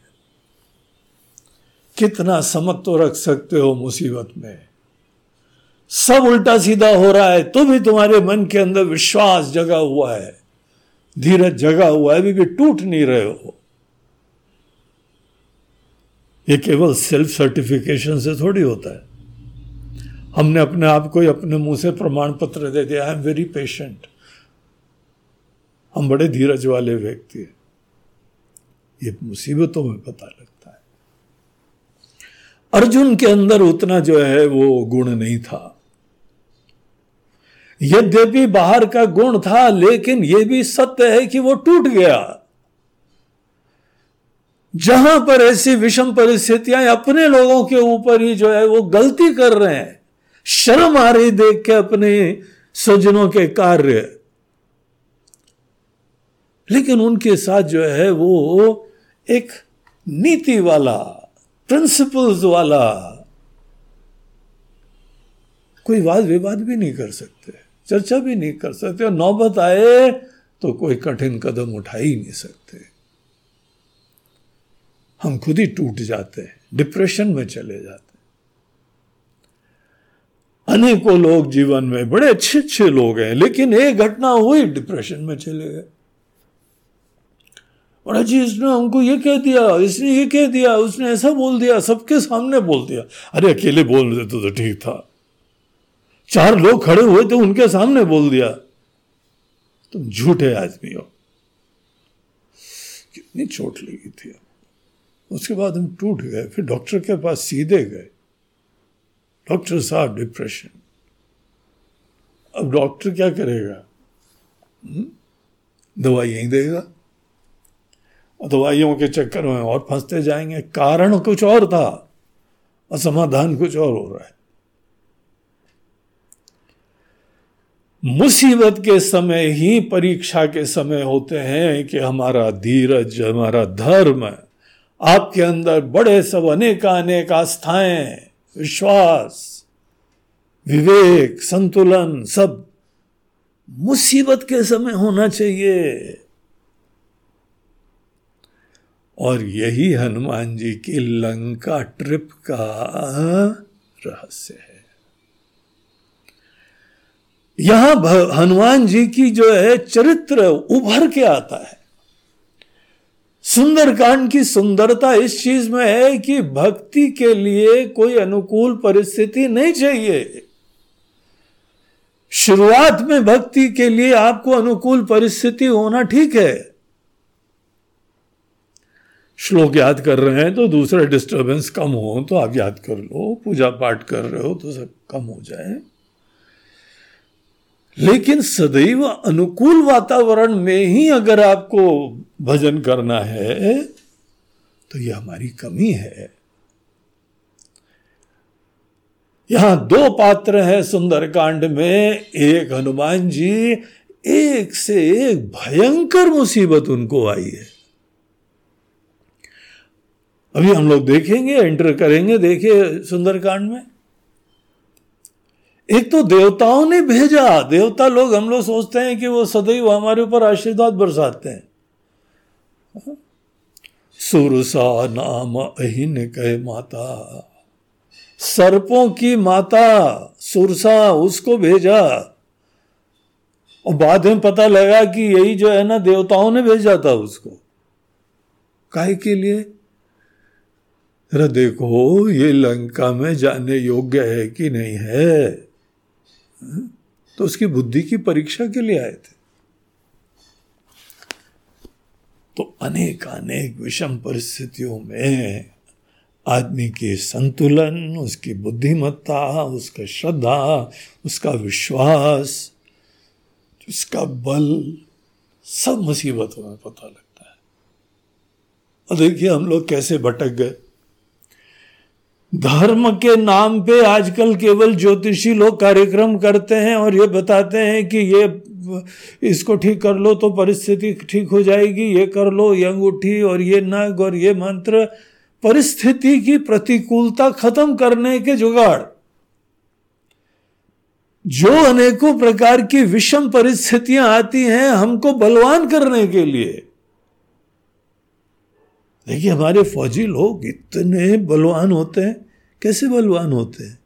कितना समझ तो रख सकते हो मुसीबत में? सब उल्टा सीधा हो रहा है तो भी तुम्हारे मन के अंदर विश्वास जगा हुआ है, धीरज जगा हुआ है, अभी भी टूट नहीं रहे हो। ये केवल सेल्फ सर्टिफिकेशन से थोड़ी होता है। हमने अपने आप को अपने मुँह से प्रमाण पत्र दे दिया। आई एम वेरी पेशेंट हम बड़े धीरज वाले व्यक्ति हैं। ये मुसीबतों में पता लगता है। अर्जुन के अंदर उतना जो है वो गुण नहीं था। यद्यपि बाहर का गुण था, लेकिन यह भी सत्य है कि वो टूट गया। जहाँ पर ऐसी विषम परिस्थितियाँ अपने लोगों के ऊपर ही जो है वो गलती कर रहे हैं, शर्म आ रही देख के अपने स्वजनों के कार्य। लेकिन उनके साथ जो है वो एक नीति वाला प्रिंसिपल्स वाला, कोई वाद विवाद भी नहीं कर सकते। चर्चा भी नहीं कर सकते, और नौबत आए तो कोई कठिन कदम उठा ही नहीं सकते। हम खुद ही टूट जाते हैं, डिप्रेशन में चले जाते अनेकों लोग जीवन में, बड़े अच्छे अच्छे लोग हैं, लेकिन एक घटना हुई, डिप्रेशन में चले गए। और अजी इसने हमको ये कह दिया, इसने ये कह दिया, उसने ऐसा बोल दिया, सबके सामने बोल दिया। अरे अकेले बोल देते तो ठीक था। चार लोग खड़े हुए थे, उनके सामने बोल दिया, तुम झूठे आदमी हो। कितनी चोट लगी थी उसके बाद हम टूट गए, फिर डॉक्टर के पास सीधे गए। डॉक्टर साहब, डिप्रेशन। अब डॉक्टर क्या करेगा? हम्म? दवाई यही देगा। और दवाइयों के चक्कर में और फंसते जाएँगे। कारण कुछ और था और समाधान कुछ और हो रहा है। मुसीबत के समय ही, परीक्षा के समय होते हैं कि हमारा धीरज, हमारा धर्म आपके अंदर बड़े सब अनेक अनेक आस्थाएँ, विश्वास, विवेक, संतुलन सब मुसीबत के समय होना चाहिए। और यही हनुमान जी की लंका ट्रिप का रहस्य है। यहाँ हनुमान जी की जो है चरित्र उभर के आता है। सुंदरकांड की सुंदरता इस चीज़ में है कि भक्ति के लिए कोई अनुकूल परिस्थिति नहीं चाहिए। शुरुआत में भक्ति के लिए आपको अनुकूल परिस्थिति होना ठीक है। श्लोक याद कर रहे हैं तो दूसरा डिस्टरबेंस कम हो तो आप याद कर लो, पूजा पाठ कर रहे हो तो सब कम हो जाए। लेकिन सदैव अनुकूल वातावरण में ही अगर आपको भजन करना है तो यह हमारी कमी है। यहाँ दो पात्र हैं सुंदरकांड में। एक हनुमान जी, एक से एक भयंकर मुसीबत उनको आई है। अभी हम लोग देखेंगे, एंटर करेंगे, देखिए सुंदरकांड में। एक तो देवताओं ने भेजा। देवता लोग हम लोग सोचते हैं कि वो सदैव हमारे ऊपर आशीर्वाद बरसाते हैं। सुरसा नाम अहिन कह माता। सर्पों की माता, सुरसा उसको भेजा। और बाद में पता लगा कि यही जो है ना, देवताओं ने भेजा था उसको। काय के लिए? जरा देखो, ये लंका में जाने योग्य है कि नहीं है? तो उसकी बुद्धि की परीक्षा के लिए आए थे। तो अनेक अनेक विषम परिस्थितियों में आदमी के संतुलन, उसकी बुद्धिमत्ता, उसका श्रद्धा, उसका विश्वास, उसका बल, सब मुसीबतों में पता लगता है। और देखिए हम लोग कैसे भटक गए। धर्म के नाम पे आजकल केवल ज्योतिषी लोग कार्यक्रम करते हैं और ये बताते हैं कि ये, इसको ठीक कर लो तो परिस्थिति ठीक हो जाएगी, ये कर लो ये अंगूठी और ये नग और ये मंत्र। परिस्थिति की प्रतिकूलता खत्म करने के जुगाड़। जो अनेकों प्रकार की विषम परिस्थितियाँ आती हैं हमको बलवान करने के लिए। देखिए, हमारे फौजी लोग इतने बलवान होते हैं। कैसे बलवान होते हैं?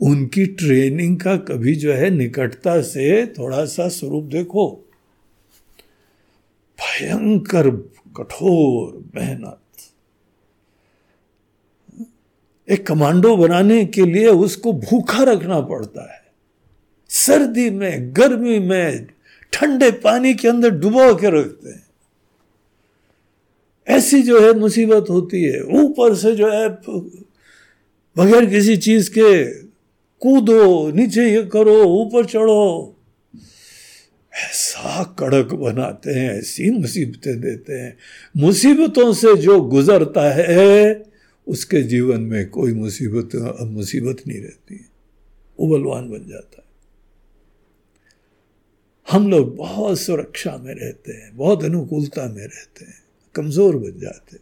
उनकी ट्रेनिंग का कभी जो है निकटता से थोड़ा सा स्वरूप देखो। भयंकर, कठोर मेहनत। एक कमांडो बनाने के लिए उसको भूखा रखना पड़ता है। सर्दी में, गर्मी में, ठंडे पानी के अंदर डुबो के रखते हैं। ऐसी जो है मुसीबत होती है, ऊपर से जो है बगैर किसी चीज़ के कूदो, नीचे ये करो, ऊपर चढ़ो। ऐसा कड़क बनाते हैं, ऐसी मुसीबतें देते हैं। मुसीबतों से जो गुजरता है, उसके जीवन में कोई मुसीबत अब मुसीबत नहीं रहती वो बलवान बन जाता है। हम लोग बहुत सुरक्षा में रहते हैं, बहुत अनुकूलता में रहते हैं। कमज़ोर बन जाते।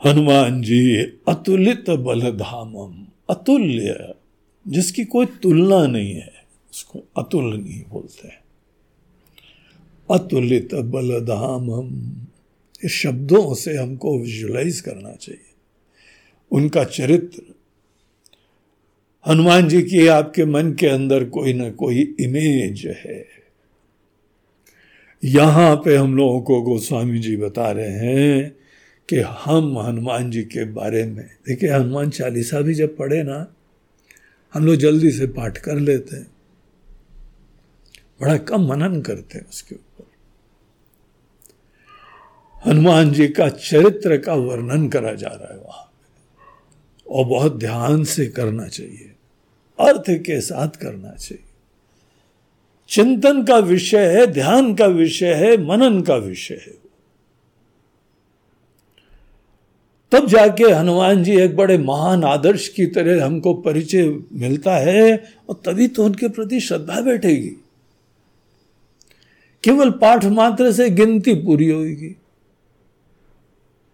हनुमान जी, अतुलित बलधामम, अतुल्य, जिसकी कोई तुलना नहीं है, उसको अतुल नहीं बोलते हैं। अतुलित बलधामम इस शब्दों से हमको विजुलाइज करना चाहिए। उनका चरित्र, हनुमान जी की आपके मन के अंदर कोई ना कोई इमेज है। यहाँ पे हम लोगों को गोस्वामी जी बता रहे हैं कि हम हनुमान जी के बारे में, देखिए हनुमान चालीसा भी जब पढ़े ना, हम लोग जल्दी से पाठ कर लेते हैं। बड़ा कम मनन करते हैं उसके ऊपर। हनुमान जी का चरित्र का वर्णन करा जा रहा है वहाँ और बहुत ध्यान से करना चाहिए, अर्थ के साथ करना चाहिए। चिंतन का विषय है, ध्यान का विषय है, मनन का विषय है। तब जाके हनुमान जी एक बड़े महान आदर्श की तरह हमको परिचय मिलता है और तभी तो उनके प्रति श्रद्धा बैठेगी। केवल पाठ मात्र से गिनती पूरी होगी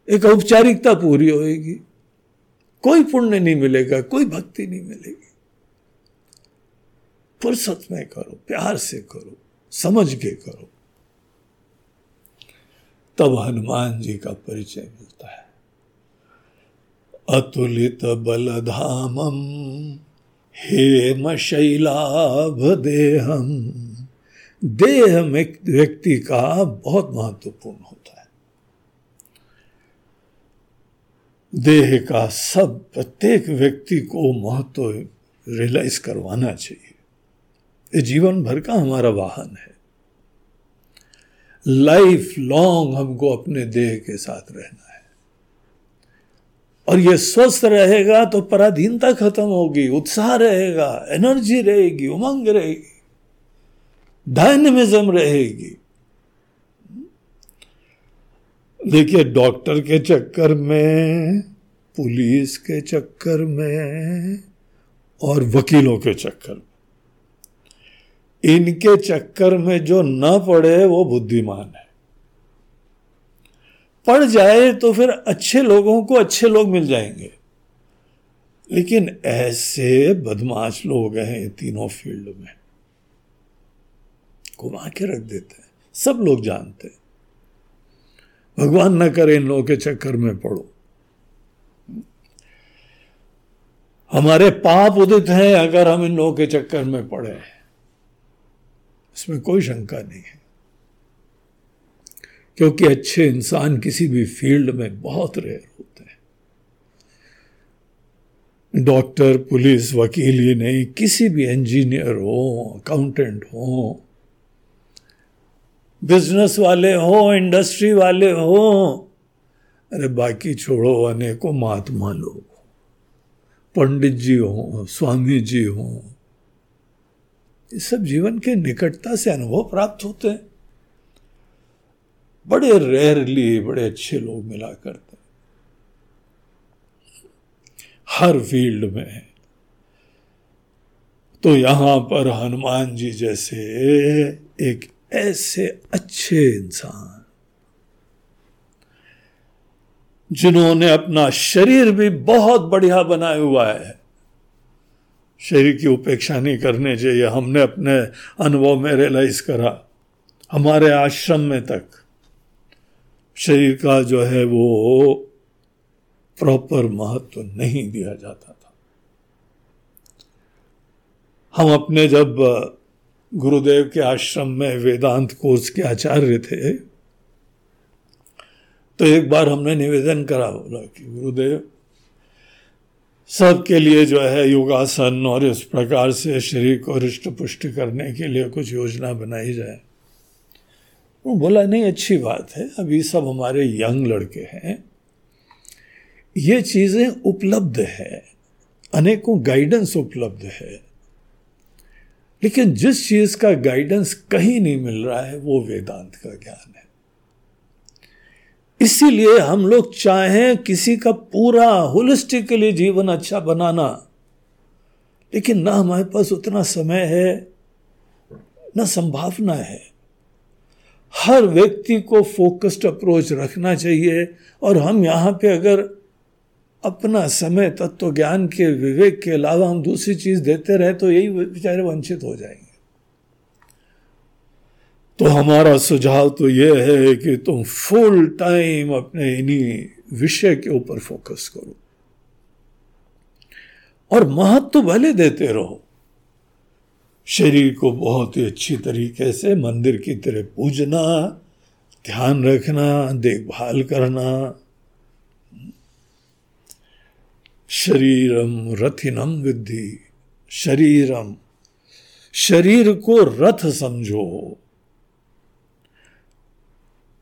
एक औपचारिकता पूरी होगी कोई पुण्य नहीं मिलेगा, कोई भक्ति नहीं मिलेगी। फुर्सत में करो, प्यार से करो, समझ के करो। तब हनुमान जी का परिचय मिलता है। अतुलित बलधामम हेम शैलाभ देहम देह में व्यक्ति का बहुत महत्वपूर्ण होता है। देह का सब प्रत्येक व्यक्ति को महत्व रियलाइज़ करवाना चाहिए। जीवन भर का हमारा वाहन है। लाइफ लॉन्ग हमको अपने देह के साथ रहना है। और ये स्वस्थ रहेगा तो पराधीनता खत्म होगी, उत्साह रहेगा एनर्जी रहेगी, उमंग रहेगी डायनेमिज्म रहेगी। देखिए डॉक्टर के चक्कर में पुलिस के चक्कर में और वकीलों के चक्कर में। इनके चक्कर में जो न पड़े वो बुद्धिमान है। पड़ जाए तो फिर अच्छे लोगों को अच्छे लोग मिल जाएँगे। लेकिन ऐसे बदमाश लोग हैं तीनों फ़ील्ड में। घुमा के रख देते हैं। सब लोग जानते हैं। भगवान न करे इन लोगों के चक्कर में पड़ो। हमारे पाप उदित हैं अगर हम इन लोगों के चक्कर में पड़े। इसमें कोई शंका नहीं है। क्योंकि अच्छे इंसान किसी भी फ़ील्ड में बहुत रेयर होते हैं। डॉक्टर, पुलिस, वकील ही नहीं, किसी भी इंजीनियर हो अकाउंटेंट हो बिज़नेस वाले हो इंडस्ट्री वाले हो, अरे बाकी छोड़ो, अनेकों महात्मा लोग पंडित जी हो, स्वामी जी हो ये सब जीवन के निकटता से अनुभव प्राप्त होते हैं। बड़े रेयरली बड़े अच्छे लोग मिला करते हैं। हर फ़ील्ड में तो यहाँ पर हनुमान जी जैसे एक ऐसे अच्छे इंसान, जिन्होंने अपना शरीर भी बहुत बढ़िया बनाया हुआ है। शरीर की उपेक्षा नहीं करने चाहिए हमने अपने अनुभव में रियलाइज़ करा। हमारे आश्रम में तक शरीर का जो है वो प्रॉपर महत्व नहीं दिया जाता था। हम अपने जब गुरुदेव के आश्रम में वेदांत कोर्स के आचार्य थे तो एक बार हमने निवेदन करा बोला कि गुरुदेव सबके लिए जो है योगासन और इस प्रकार से शरीर को हृष्ट पुष्ट करने के लिए कुछ योजना बनाई जाए। वो बोला, नहीं, अच्छी बात है। अभी सब हमारे यंग लड़के हैं। ये चीज़ें उपलब्ध है। अनेकों गाइडेंस उपलब्ध है। लेकिन जिस चीज़ का गाइडेंस कहीं नहीं मिल रहा है, वो वेदांत का ज्ञान है। इसीलिए हम लोग चाहें किसी का पूरा होलिस्टिकली जीवन अच्छा बनाना। लेकिन ना हमारे पास उतना समय है, ना संभावना है। हर व्यक्ति को फोकस्ड अप्रोच रखना चाहिए और हम यहाँ पे अगर अपना समय तत्व ज्ञान के विवेक के अलावा हम दूसरी चीज़ देते रहे तो यही बेचारे वंचित हो जाएँगे। तो हमारा सुझाव तो यह है कि तुम फुल टाइम अपने इन्हीं विषय के ऊपर फोकस करो। और महत्व भले देते रहो। शरीर को बहुत ही अच्छी तरीके से मंदिर की तरह पूजना, ध्यान रखना, देखभाल करना। शरीरम रथिनम विद्धि, शरीरम, शरीर को रथ समझो।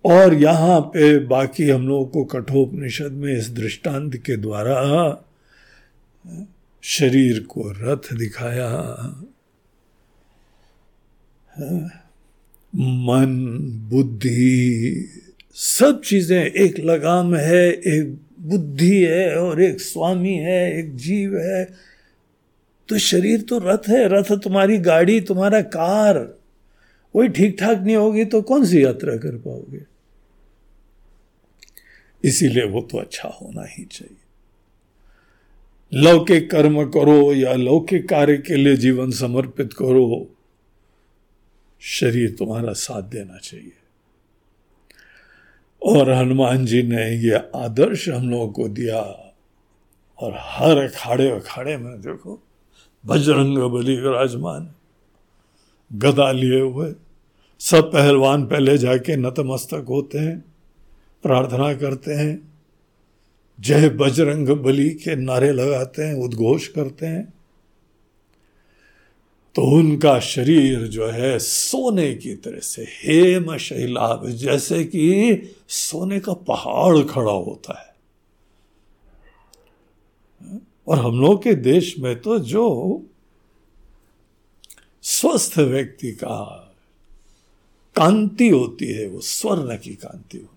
और यहाँ पे बाकी हम लोगों को कठोपनिषद में इस दृष्टांत के द्वारा शरीर को रथ दिखाया। मन, बुद्धि, सब चीज़ें, एक लगाम है, एक बुद्धि है और एक स्वामी है, एक जीव है। तो शरीर तो रथ है, रथ तुम्हारी गाड़ी, तुम्हारा कार वही ठीक ठाक नहीं होगी तो कौन सी यात्रा कर पाओगे? इसीलिए वो तो अच्छा होना ही चाहिए। लौकिक कर्म करो या लौकिक कार्य के लिए जीवन समर्पित करो, शरीर तुम्हारा साथ देना चाहिए। और हनुमान जी ने ये आदर्श हम लोगों को दिया और हर अखाड़े अखाड़े में देखो, बजरंग बली विराजमान, गदा लिए हुए, सब पहलवान पहले जाके नतमस्तक होते हैं। प्रार्थना करते हैं, जय बजरंग बली के नारे लगाते हैं, उद्घोष करते हैं। तो उनका शरीर जो है सोने की तरह से हेम शैलाभ जैसे कि सोने का पहाड़ खड़ा होता है। और हम लोग के देश में तो जो स्वस्थ व्यक्ति का कांति होती है, वो स्वर्ण की कांति होती है।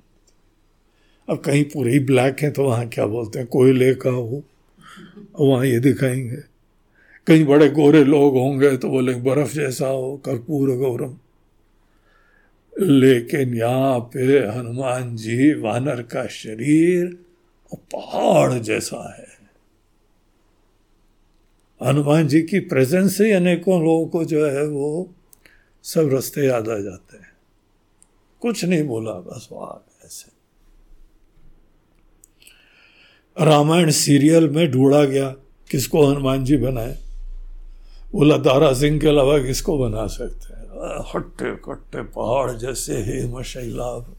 अब कहीं पूरे ब्लैक है तो वहाँ क्या बोलते हैं? कोयले का हो वहाँ ये दिखाएँगे। कहीं बड़े गोरे लोग होंगे तो बोले, बर्फ़ जैसा हो, कर्पूर गौरम। लेकिन यहाँ पे हनुमान जी वानर का शरीर पहाड़ जैसा है। हनुमान जी की प्रेजेंस से अनेकों लोगों को जो है वो सब रास्ते याद आ जाते हैं। कुछ नहीं बोला, बस वाह ऐसे रामायण सीरियल में ढूंढा गया किसको हनुमान जी बनाए। बोला दारा सिंह के अलावा किसको बना सकते हैं? हट्टे कट्टे पहाड़ जैसे हेम शैलाभ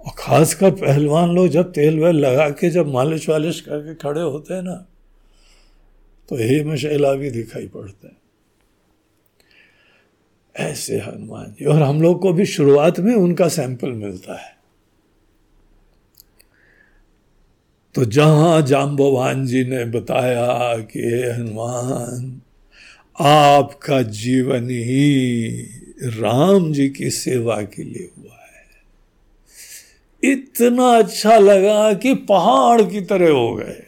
और खास कर पहलवान लोग जब तेल वेल लगा के, जब मालिश वालिश करके खड़े होते हैं ना तो हेम शैलाभी दिखाई पड़ते हैं। ऐसे हनुमान जी। और हम लोग को भी शुरुआत में उनका सैंपल मिलता है। तो जहाँ जाम्बवान जी ने बताया कि हनुमान, आपका जीवन ही राम जी की सेवा के लिए हुआ है। इतना अच्छा लगा कि पहाड़ की तरह हो गए।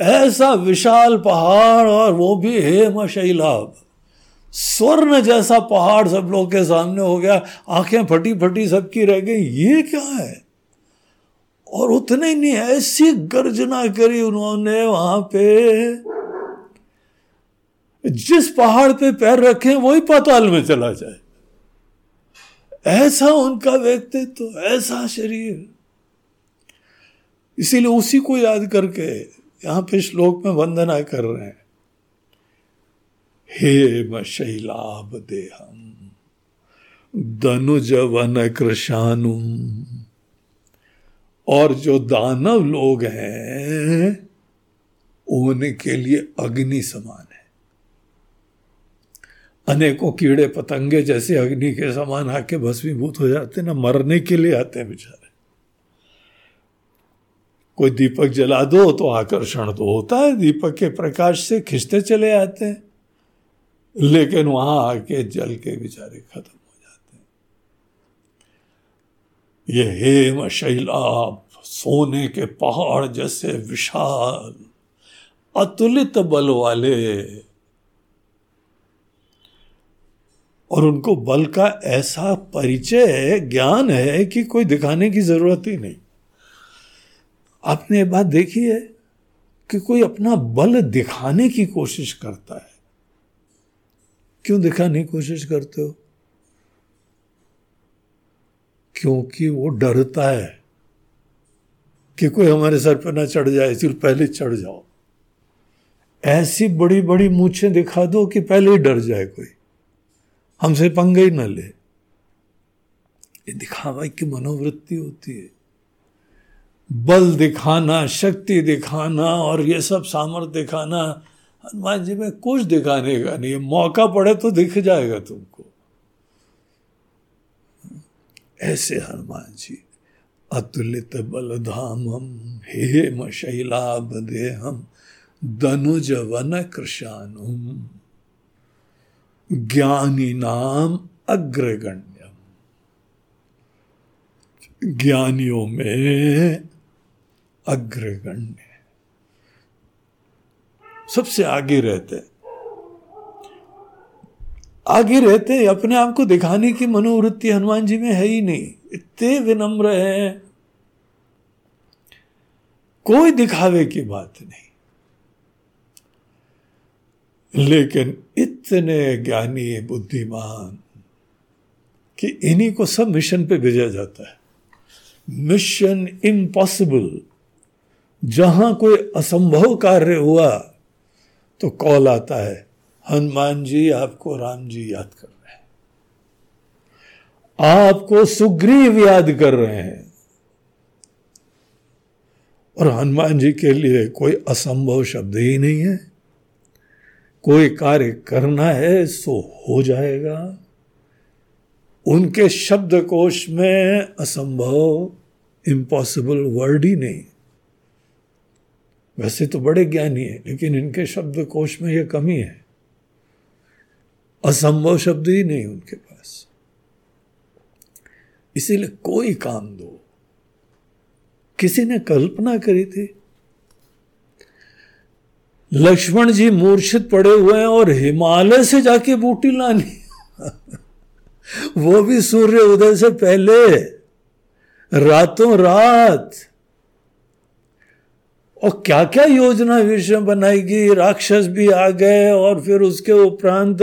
ऐसा विशाल पहाड़ और वो भी हेम शैलाभ स्वर्ण जैसा पहाड़ सब लोग के सामने हो गया। आँखें फटी फटी सबकी रह गई। ये क्या है? और उतने ही नहीं ऐसी गर्जना करी उन्होंने वहाँ पे। जिस पहाड़ पे पैर रखे वही पाताल में चला जाए। ऐसा उनका व्यक्तित्व तो, ऐसा शरीर। इसीलिए उसी को याद करके यहाँ पे श्लोक में वंदना कर रहे हैं। हे शैलाभ देहम दनुज वन कृषानुम और जो दानव लोग हैं, उनके लिए अग्नि समान है। अनेकों कीड़े पतंगे जैसे अग्नि के समान आके भस्मीभूत हो जाते ना मरने के लिए आते हैं बेचारे। कोई दीपक जला दो तो आकर्षण तो होता है, दीपक के प्रकाश से खिंचते चले आते हैं। लेकिन वहाँ आके जल के बेचारे खत्म। ये हेम शैलाभ सोने के पहाड़ जैसे विशाल, अतुलित बल वाले। और उनको बल का ऐसा परिचय, ज्ञान है कि कोई दिखाने की ज़रूरत ही नहीं। आपने ये बात देखी है कि कोई अपना बल दिखाने की कोशिश करता है। क्यों दिखाने की कोशिश करते हो? क्योंकि वो डरता है कि कोई हमारे सर पर ना चढ़ जाए, इसलिए पहले चढ़ जाओ। ऐसी बड़ी बड़ी मूछे दिखा दो कि पहले ही डर जाए कोई। हमसे पंगे ही न ले। ये दिखावा की मनोवृत्ति होती है। बल दिखाना, शक्ति दिखाना और ये सब सामर्थ्य दिखाना, हनुमान जी में कुछ दिखाने का नहीं मौका पड़े तो दिख जाएगा तुमको। ऐसे हनुमान जी, अतुलित बलधाम हम हे शैलाब दे हम दनुज वन कृषानु ज्ञानी नाम अग्रगण्यम। ज्ञानियों में अग्रगण्य। सबसे आगे रहते आगे रहते अपने आप को दिखाने की मनोवृत्ति हनुमान जी में है ही नहीं। इतने विनम्र है। कोई दिखावे की बात नहीं। लेकिन इतने ज्ञानी, बुद्धिमान कि इन्हीं को सब मिशन पे भेजा जाता है। मिशन इम्पॉसिबल जहाँ कोई असंभव कार्य हुआ तो कॉल आता है हनुमान जी आपको राम जी याद कर रहे हैं। आपको सुग्रीव याद कर रहे हैं। और हनुमान जी के लिए कोई असंभव शब्द ही नहीं है। कोई कार्य करना है सो हो जाएगा। उनके शब्द कोश में असंभव इम्पॉसिबल वर्ड ही नहीं। वैसे तो बड़े ज्ञानी है, लेकिन इनके शब्द कोश में यह कमी है। असंभव शब्द ही नहीं उनके पास। इसीलिए कोई काम दो। किसी ने कल्पना करी थी। लक्ष्मण जी मूर्छित पड़े हुए हैं और हिमालय से जाके बूटी लानी। वो भी सूर्य उदय से पहले। रातों रात और क्या क्या योजना विश्व बनाएगी? राक्षस भी आ गए और फिर उसके उपरांत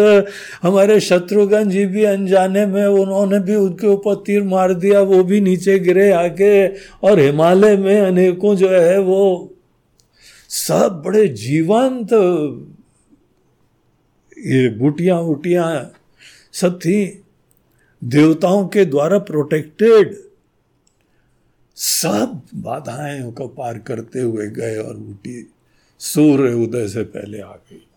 हमारे शत्रुघ्न जी भी अनजाने में, उन्होंने भी उनके ऊपर तीर मार दिया, वो भी नीचे गिरे आके और हिमालय में अनेकों जो है वो सब बड़े जीवंत ये बूटियाँ उटियाँ सब थी। देवताओं के द्वारा प्रोटेक्टेड सब बाधाएँ को पार करते हुए गए और बूटी सूर्य उदय से पहले आ गई।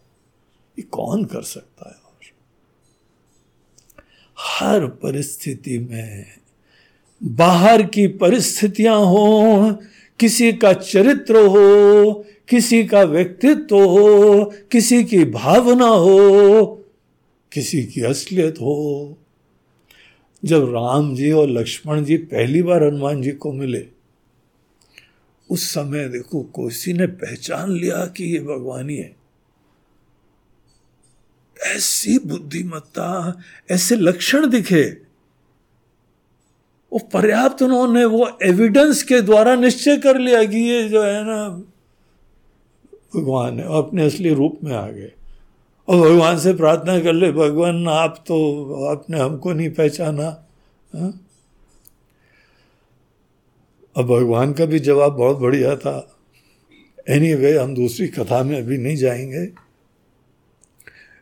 ये कौन कर सकता है और? हर परिस्थिति में बाहर की परिस्थितियाँ हो, किसी का चरित्र हो, किसी का व्यक्तित्व हो, किसी की भावना हो, किसी की असलियत हो जब राम जी और लक्ष्मण जी पहली बार हनुमान जी को मिले, उस समय देखो कोसी ने पहचान लिया कि ये भगवानी है ऐसी बुद्धिमत्ता, ऐसे लक्षण दिखे। वो पर्याप्त उन्होंने वो एविडेंस के द्वारा निश्चय कर लिया कि ये जो है ना, भगवान है अपने असली रूप में आ गए। और भगवान से प्रार्थना कर ले भगवान आप तो आपने हमको नहीं पहचाना हा? अब भगवान का भी जवाब बहुत बढ़िया था। एनी anyway, हम दूसरी कथा में अभी नहीं जाएँगे।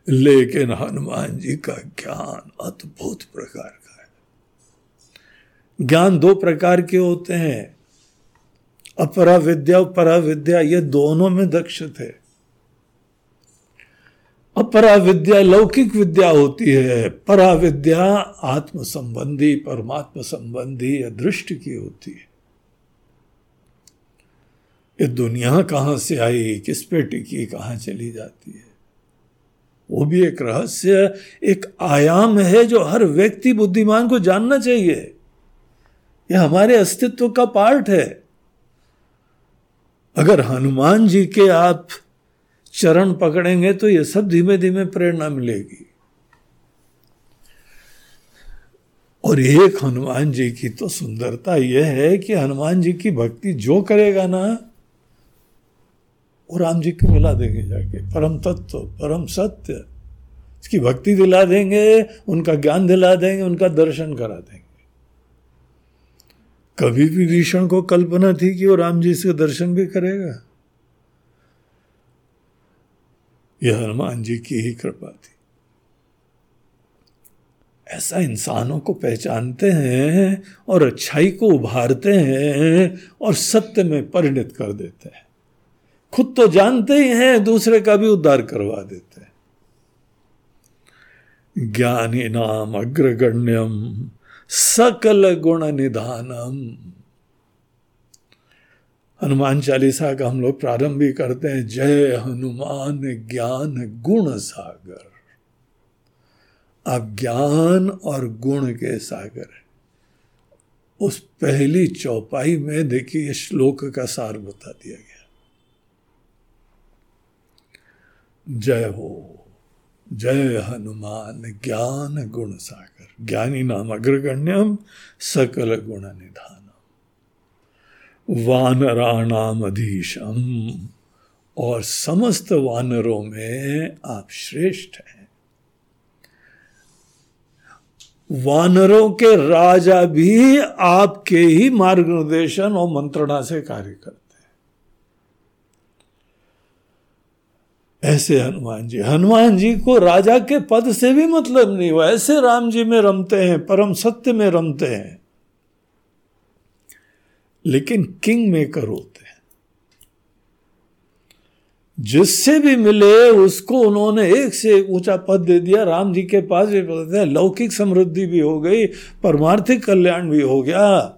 लेकिन हनुमान जी का ज्ञान अद्भुत प्रकार का है। ज्ञान दो प्रकार के होते हैं। अपरा विद्या और परा विद्या ये दोनों में दक्ष थे। अपरा विद्या लौकिक विद्या होती है। परा विद्या आत्म संबंधी परमात्मा संबंधी या दृष्टि की होती है। ये दुनिया कहाँ से आई, किस पे टिकी कहाँ चली जाती है? वो भी एक रहस्य, एक आयाम है जो हर व्यक्ति बुद्धिमान को जानना चाहिए। यह हमारे अस्तित्व का पार्ट है। अगर हनुमान जी के आप चरण पकड़ेंगे तो ये सब धीमे धीमे प्रेरणा मिलेगी। और एक हनुमान जी की तो सुंदरता यह है कि हनुमान जी की भक्ति जो करेगा ना, वो राम जी को मिला देंगे जाके। परम तत्व, परम सत्य। इसकी भक्ति दिला देंगे, उनका ज्ञान दिला देंगे, उनका दर्शन करा देंगे। कभी भी भीषण को कल्पना थी कि वो राम जी से दर्शन भी करेगा। यह हनुमान जी की ही कृपा थी। ऐसा इंसानों को पहचानते हैं और अच्छाई को उभारते हैं और सत्य में परिणत कर देते हैं। खुद तो जानते ही हैं, दूसरे का भी उद्धार करवा देते हैं। ज्ञानी नाम अग्रगण्यम सकल गुण निधानम। हनुमान चालीसा का हम लोग प्रारंभ भी करते हैं। जय हनुमान ज्ञान गुण सागर। आप ज्ञान और गुण के सागर। उस पहली चौपाई में देखिए श्लोक का सार बता दिया गया। जय हो, जय हनुमान ज्ञान गुण सागर। ज्ञानी नाम अग्रगण्यम सकल गुण निधानम वानराणाम अधीशम और समस्त वानरों में आप श्रेष्ठ हैं। वानरों के राजा भी आपके ही मार्गनिर्देशन और मंत्रणा से कार्य करते हैं। ऐसे हनुमान जी हनुमान जी को राजा के पद से भी मतलब नहीं हुआ। ऐसे राम जी में रमते हैं, परम सत्य में रमते हैं। लेकिन किंग मेकर होते हैं। जिससे भी मिले, उसको उन्होंने एक से ऊँचा पद दे दिया। राम जी के पास भी पद लौकिक समृद्धि भी हो गई, परमार्थिक कल्याण भी हो गया।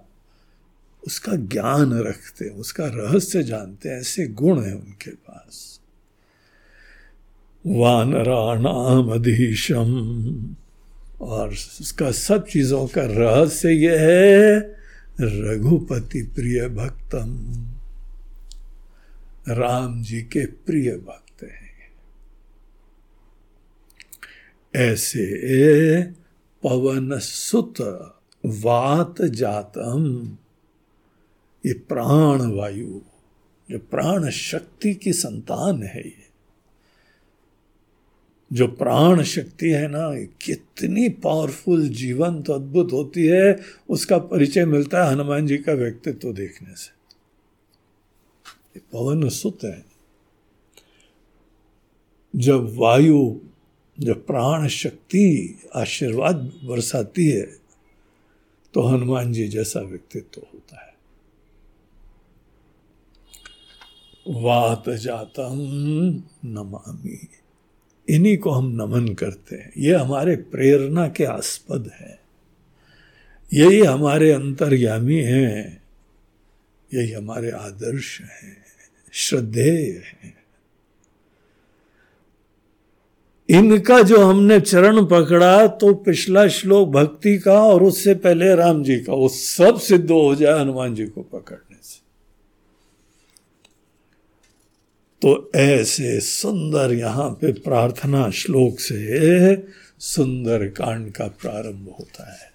उसका ज्ञान रखते हैं, उसका रहस्य जानते हैं, ऐसे गुण है उनके पास। वानराणाम अधीशम। और उसका सब चीज़ों का रहस्य यह है रघुपति प्रिय भक्तम। राम जी के प्रिय भक्त हैं। ऐसे पवन सुत वात जातम। ये प्राण वायु, जो प्राण शक्ति की संतान है ये। जो प्राण शक्ति है ना कितनी पावरफुल जीवन तो अद्भुत होती है, उसका परिचय मिलता है हनुमान जी का व्यक्तित्व देखने से। पवन सुत है। जब वायु, जब प्राण शक्ति आशीर्वाद बरसाती है तो हनुमान जी जैसा व्यक्तित्व तो होता है। वात जातम नमामि। इन्हीं को हम नमन करते हैं। ये हमारे प्रेरणा के आस्पद है। यही हमारे अंतर्यामी हैं। यही हमारे आदर्श हैं। श्रद्धेय है। इनका जो हमने चरण पकड़ा तो पिछला श्लोक भक्ति का और उससे पहले राम जी का, वो सब सिद्ध हो जाए, हनुमान जी को पकड़ने से तो ऐसे सुंदर यहाँ पे प्रार्थना श्लोक से सुंदर कांड का प्रारंभ होता है।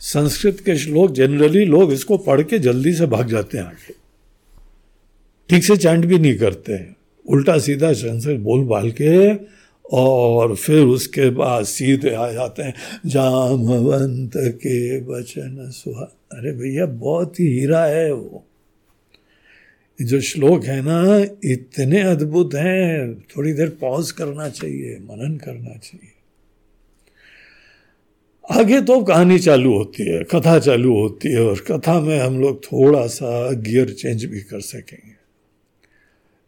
संस्कृत के श्लोक जनरली लोग इसको पढ़ के जल्दी से भाग जाते हैं आगे। ठीक से चैंट भी नहीं करते हैं। उल्टा सीधा संस्कृत बोल बाल के और फिर उसके बाद सीधे आ जाते हैं, जामवंत के वचन सुहा। अरे भैया, बहुत ही हीरा है वो। जो श्लोक है ना, इतने अद्भुत हैं, थोड़ी देर पॉज करना चाहिए, मनन करना चाहिए। आगे तो कहानी चालू होती है, कथा चालू होती है, और कथा में हम लोग थोड़ा सा गियर चेंज भी कर सकेंगे।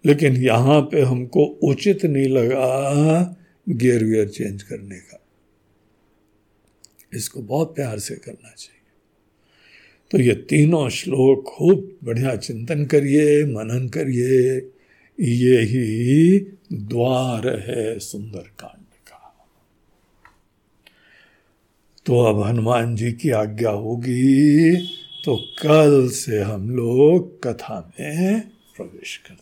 लेकिन यहाँ पे हमको उचित नहीं लगा गियर वियर चेंज करने का। इसको बहुत प्यार से करना चाहिए। तो ये तीनों श्लोक खूब बढ़िया चिंतन करिए, मनन करिए। ये ही द्वार है सुंदर कांड का। तो अब हनुमान जी की आज्ञा होगी तो कल से हम लोग कथा में प्रवेश करते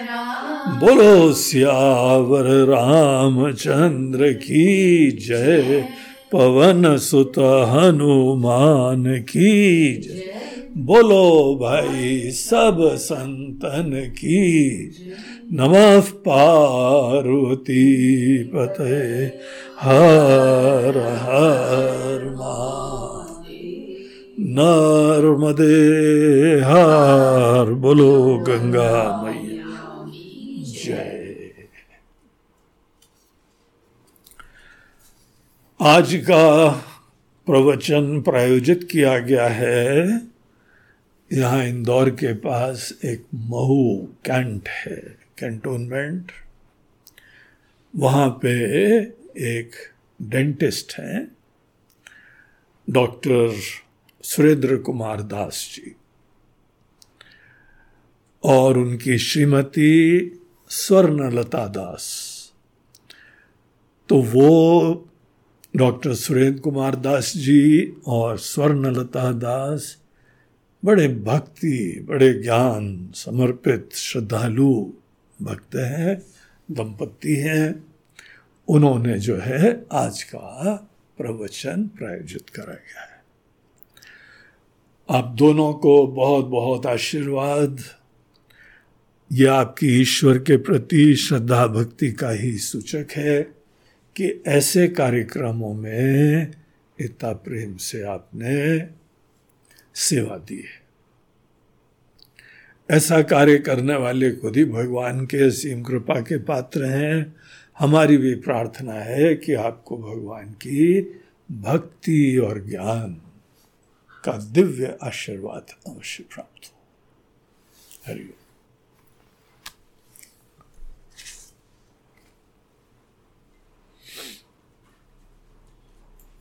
बोलो, सियावर रामचंद्र की जय। पवन सुत हनुमान की जय। बोलो भाई, सब संतन की नमः पार्वती पते। हर हर नर्मदे हर, बोलो गंगा आज का प्रवचन प्रायोजित किया गया है। यहाँ इंदौर के पास एक महू कैंट है, कैंटोनमेंट। वहाँ पे एक डेंटिस्ट हैं, डॉक्टर सुरेंद्र कुमार दास जी। और उनकी श्रीमती स्वर्णलता दास। तो वो डॉक्टर सुरेंद्र कुमार दास जी और स्वर्णलता दास, बड़े भक्ति, बड़े ज्ञान, समर्पित, श्रद्धालु भक्त हैं, दंपत्ति हैं। उन्होंने जो है आज का प्रवचन प्रायोजित करा गया है। आप दोनों को बहुत बहुत आशीर्वाद। ये आपकी ईश्वर के प्रति श्रद्धा भक्ति का ही सूचक है। कि ऐसे कार्यक्रमों में इतना प्रेम से आपने सेवा दी है। ऐसा कार्य करने वाले खुद ही भगवान के असीम कृपा के पात्र हैं। हमारी भी प्रार्थना है कि आपको भगवान की भक्ति और ज्ञान का दिव्य आशीर्वाद अवश्य प्राप्त हो। हरिओम